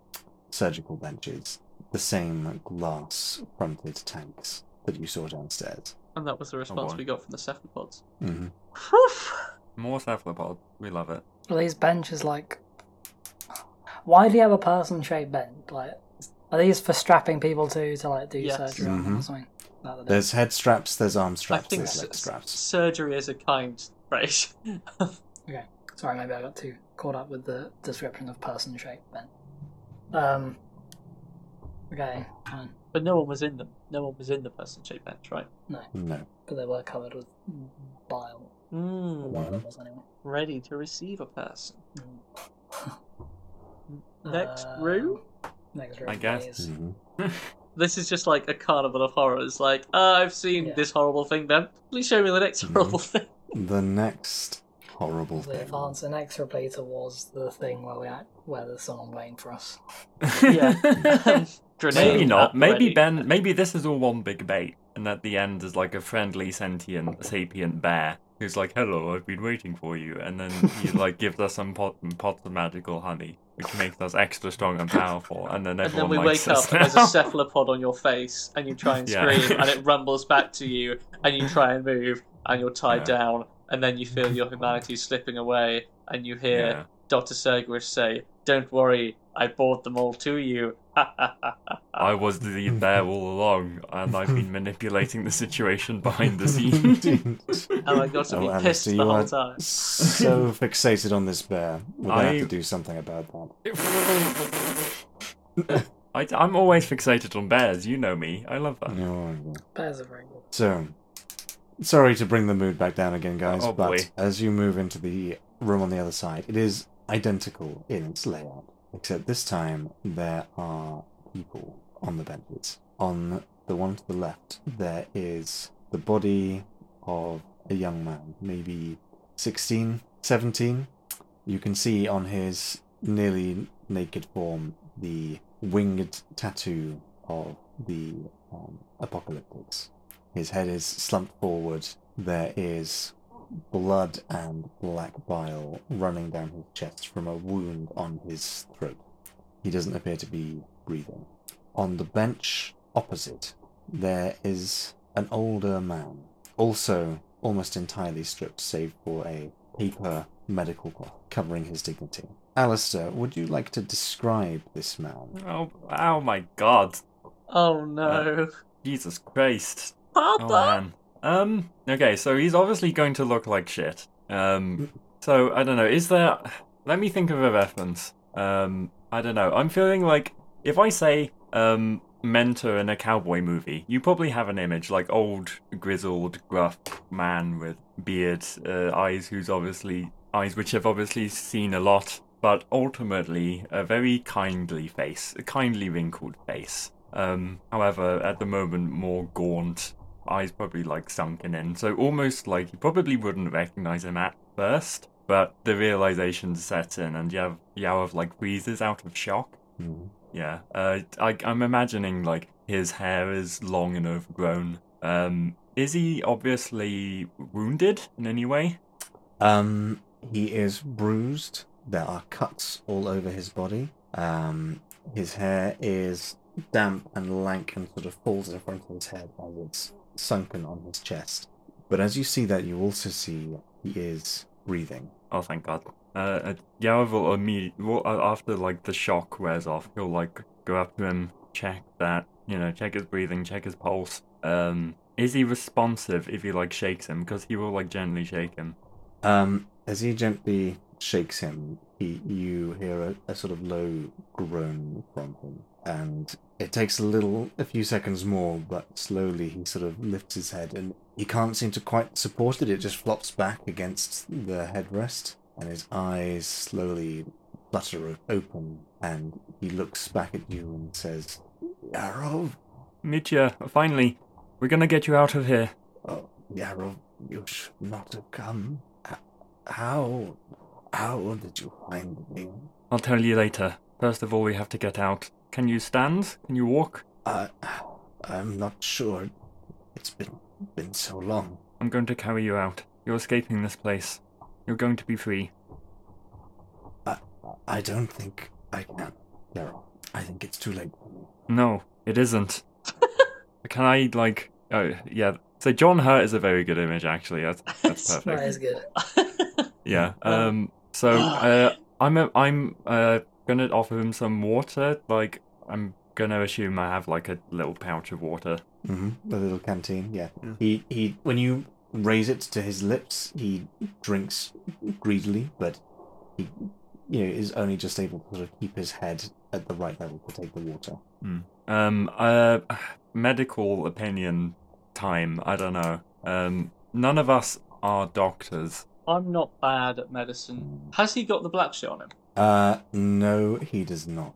surgical benches, the same glass fronted tanks that you saw downstairs. And that was the response boy. we got from the cephalopods. hmm More cephalopod. We love it. Are these benches like? Why do you have a person-shaped bench? Like, are these for strapping people to to like do Yes. surgery on them or something? There's head straps, there's arm I straps, think there's leg s- straps. surgery is a kind phrase. Okay, sorry, maybe I got too caught up with the description of person-shaped bench. Um. Okay, fine. But no one was in them. No one was in the person-shaped bench, right? No. No. But they were covered with bile. Mm, One of them was anyway. ready to receive a person. Mm. Next Uh, room. Next room. I guess. please. hmm This is just like a carnival of horrors. Like, ah, I've seen Yeah. this horrible thing, Ben. Please show me the next Mhm. horrible thing. The next horrible We thing. advance inexorably towards the thing where we act, where there's someone waiting for us. Yeah. Maybe not. Maybe. Ben. Maybe this is all one big bait, and at the end is like a friendly, sentient, sapient bear who's like, "Hello, I've been waiting for you," and then he like gives us some pot- pots of magical honey, which makes us extra strong and powerful, and then everyone And then we wake up and there's a cephalopod on your face, and you try and Yeah. scream, and it rumbles back to you, and you try and move, and you're tied Yeah. down, and then you feel your humanity slipping away, and you hear Yeah. Dr. Sergrish say, "Don't worry, I brought them all to you." I was the bear all along, and I've been manipulating the situation behind the scenes. and I got to Oh, be Alistair, pissed you the whole time. so fixated on this bear. We're gonna I- have to do something about that. I, I'm always fixated on bears. You know me. I love that. Oh, Bears are very good. So, sorry to bring the mood back down again, guys, Oh, but boy. as you move into the room on the other side, it is identical in its layout, except this time there are people on the benches. On the one to the left, there is the body of a young man, maybe 16, 17. You can see on his nearly naked form the winged tattoo of the um, apocalyptics. His head is slumped forward. There is blood and black bile running down his chest from a wound on his throat. He doesn't appear to be breathing. On the bench opposite, there is an older man, also almost entirely stripped save for a paper medical cloth covering his dignity. Alistair, would you like to describe this man? Oh, oh my god. Oh no. Uh, Jesus Christ. Papa! Oh man. Um. Okay, so he's obviously going to look like shit. Um. So I don't know. Is there? Let me think of a reference. Um. I don't know. I'm feeling like if I say um mentor in a cowboy movie, you probably have an image like old grizzled gruff man with beard, uh, eyes who's obviously eyes which have obviously seen a lot, but ultimately a very kindly face, a kindly wrinkled face. Um, however, at the moment, more gaunt, eyes probably like sunken in, so almost like you probably wouldn't recognize him at first, but the realization sets in, and you have Yarov like freezes out of shock. Mhm. Yeah, uh, I, I'm imagining like his hair is long and overgrown. Um, is he obviously wounded in any way? Um, he is bruised. There are cuts all over his body. Um, his hair is damp and lank and sort of falls in front of his head as it's sunken on his chest. But as you see that, you also see he is breathing. Oh, thank God. Uh, uh, Yarov will immediately, well, uh, after like the shock wears off, he'll like go up to him, check that, you know, check his breathing, check his pulse. Um, is he responsive if he like shakes him? Because he will like gently shake him. Um, as he gently shakes him, he, you hear a, a sort of low groan from him, and it takes a little, a few seconds more, but slowly he sort of lifts his head, and he can't seem to quite support it. It just flops back against the headrest, and his eyes slowly flutter open, and he looks back at you and says, Yarov? Mitya, finally, we're gonna get you out of here. oh, Yarov, you should not have come. How, how did you find me? I'll tell you later. First of all, we have to get out. Can you stand? Can you walk? I, I'm not sure. It's been been so long. I'm going to carry you out. You're escaping this place. You're going to be free. I I don't think I can, Daryl. I think it's too late for me. No, it isn't. Can I, like. Oh, yeah. So, John Hurt is a very good image, actually. That's, that's That perfect. is good. Yeah. Um. So, uh, I'm a, I'm uh gonna offer him some water. Like, I'm gonna assume I have like a little pouch of water. Mm-hmm. The little canteen, yeah. Yeah. He he. When you raise it to his lips, he drinks greedily, but he, you know, is only just able to sort of keep his head at the right level to take the water. Um. Uh. Medical opinion time. I don't know. Um. None of us are doctors. I'm not bad at medicine. Has he got the black shit on him? Uh, no, he does not.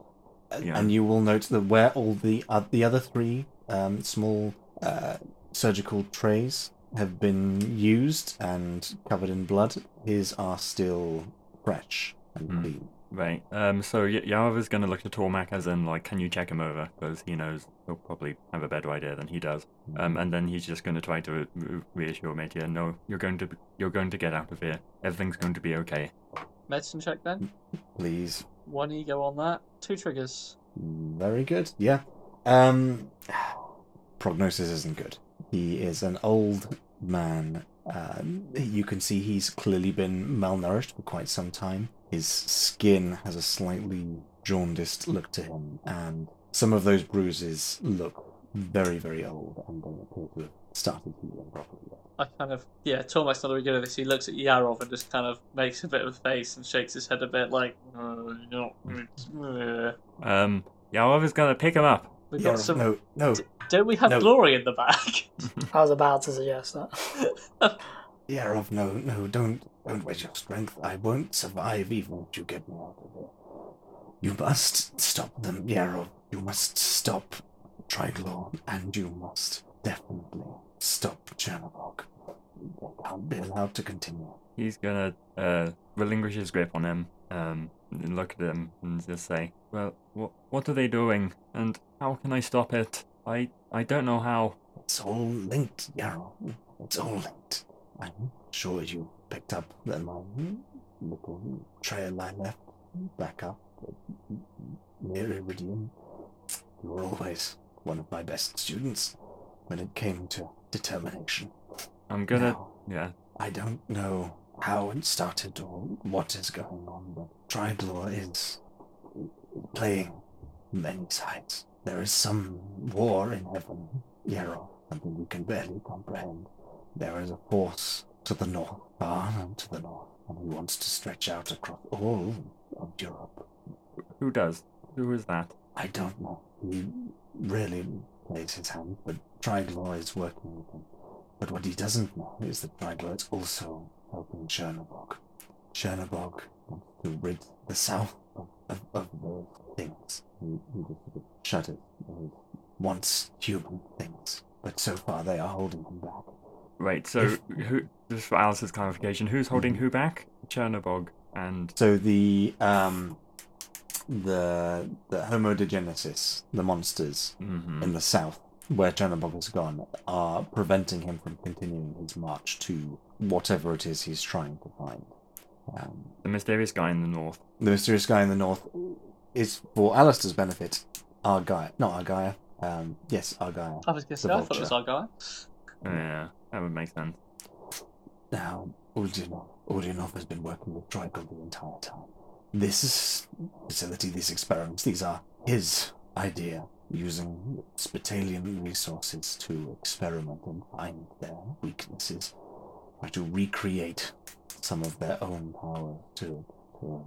Uh, Yeah. And you will note that where all the uh, the other three um, small uh, surgical trays have been used and covered in blood, his are still fresh and Hmm. clean. Right. Um. So y- is gonna look to Tormek as in like, can you check him over? Because he knows he'll probably have a better idea than he does. Um. And then he's just gonna try to re- reassure Mitya. No, you're going to be- you're going to get out of here. Everything's going to be okay. Medicine check then. Please. One ego on that. Two triggers. Very good. Yeah. Um, prognosis isn't good. He is an old man. Um, you can see he's clearly been malnourished for quite some time. His skin has a slightly jaundiced look to him, and some of those bruises look very, very old and don't appear to have started healing properly yet. I kind of yeah, Tormek's not very good at this. He looks at Yarov and just kind of makes a bit of a face and shakes his head a bit like uh, you know, uh. Um. Yarov is gonna pick him up. We've Yeah, got some No, no, don't we have No. glory in the back? I was about to suggest that. Yarov, no, no, don't, don't waste your strength. I won't survive even if you get me out of here. You must stop them, Yarov. You must stop Triglaw, and you must definitely stop Chernobog. They can't be allowed to continue. He's gonna uh relinquish his grip on him. Um. And look at him and just say, "Well, what what are they doing? And how can I stop it? I I don't know how." It's all linked, Yarov. It's all linked. I'm sure you picked up that my little trail I left back up near Iridium. You were always one of my best students when it came to determination. I'm gonna. Now, Yeah. I don't know how it started or what is going on, but Triglaw is playing many sides. There is some war in heaven, Yarov, something we can barely comprehend. There is a force to the north, far and to the north, and he wants to stretch out across all of Europe. Who does? Who is that? I don't know. He really plays his hand, but Triglaw is working with him. But what he doesn't know is that Triglaw is also helping Chernobog. Chernobog wants to rid the south of, of, of those things. He, he just sort of shudders. Those once human things. But so far they are holding him back. Right. So, who? Just for Alice's clarification, who's holding who back? Chernobog and So the um the the Homo degenesis, the monsters, mhm. in the south, where Chernobog has gone, are preventing him from continuing his march to whatever it is he's trying to find. Um, the mysterious guy in the north. the mysterious guy in the north is, for Alistair's benefit, Argaia. Not Argaia. Um, yes, Argaia. I was gonna say The I thought it was our guy. Yeah, that would make sense. Now, Udinov, Udinov has been working with Triglaw the entire time. This facility, these experiments, these are his idea, using Spitalian resources to experiment and find their weaknesses, try to recreate some of their own power to, to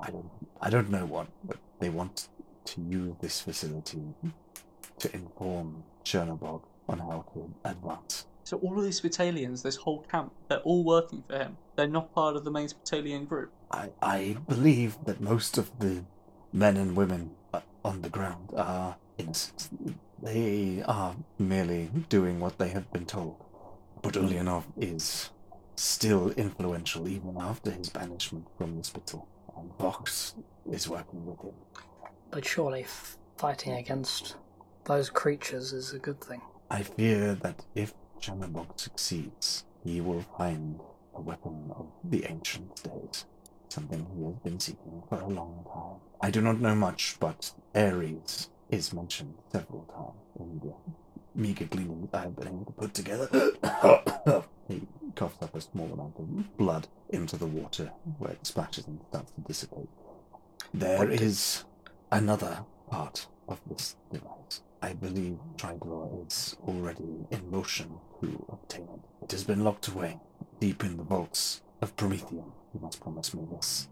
I don't I don't know what, but they want to use this facility to inform Chernobog on how to advance. So all of these Spitalians, this whole camp, they're all working for him. They're not part of the main Spitalian group. I, I believe that most of the men and women on the ground are. They are merely doing what they have been told. but Ulyanov is still influential even after his banishment from the Spital, and Vogt is working with him. But surely f- fighting against those creatures is a good thing. I fear that if Chernobog succeeds, he will find a weapon of the ancient days, something he has been seeking for a long time. I do not know much, but Ares is mentioned several times in the meager gleanings I have been able to put together. he coughs up a small amount of blood into the water where it splashes and starts to dissipate. There did- another part of this device. I believe Triglaw is already in motion to obtain it. It has been locked away deep in the vaults of Prometheum. You must promise me this.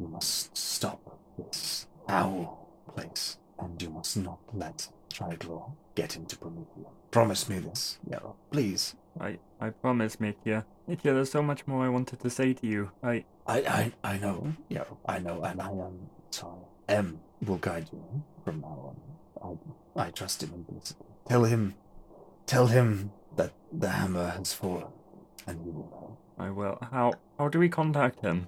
You must stop this foul place, and you must not let Triglaw get into Prometheum. Promise me this, Yarov. Please. I, I promise, Mitya. Mitya, there's so much more I wanted to say to you. I, I, I, I know, Yarov. I know, and I am sorry. M will guide you from now on. I, I trust him implicitly. Tell him, tell him that the hammer has fallen, and he will know. I will. How, how do we contact him?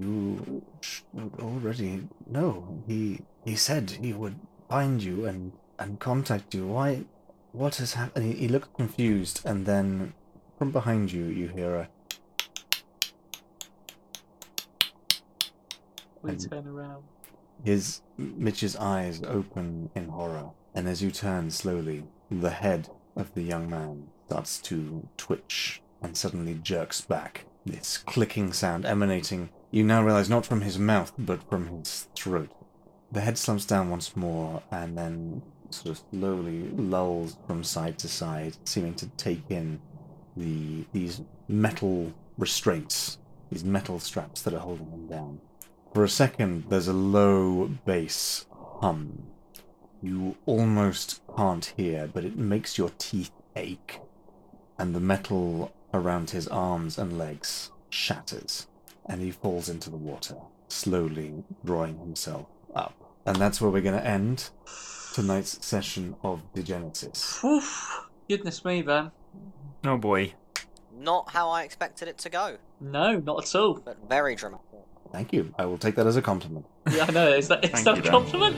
You should already know. He he said he would find you and and contact you. Why? What has happened? He, he looked confused, and then from behind you, you hear a. We turn around. His Mitch's eyes open in horror, and as you turn slowly, the head of the young man starts to twitch and suddenly jerks back. This clicking sound emanating, you now realize, not from his mouth, but from his throat. The head slumps down once more and then sort of slowly lulls from side to side, seeming to take in the these metal restraints, these metal straps that are holding him down. For a second, there's a low bass hum. You almost can't hear, but it makes your teeth ache. And the metal around his arms and legs shatters, and he falls into the water, slowly drawing himself up. And that's where we're going to end tonight's session of Degenesis. Oof. Goodness me, Ben. Oh boy. Not how I expected it to go, No, not at all. but very dramatic. Thank you. I will take that as a compliment. Yeah, I know. Is that is Thank that you, a compliment?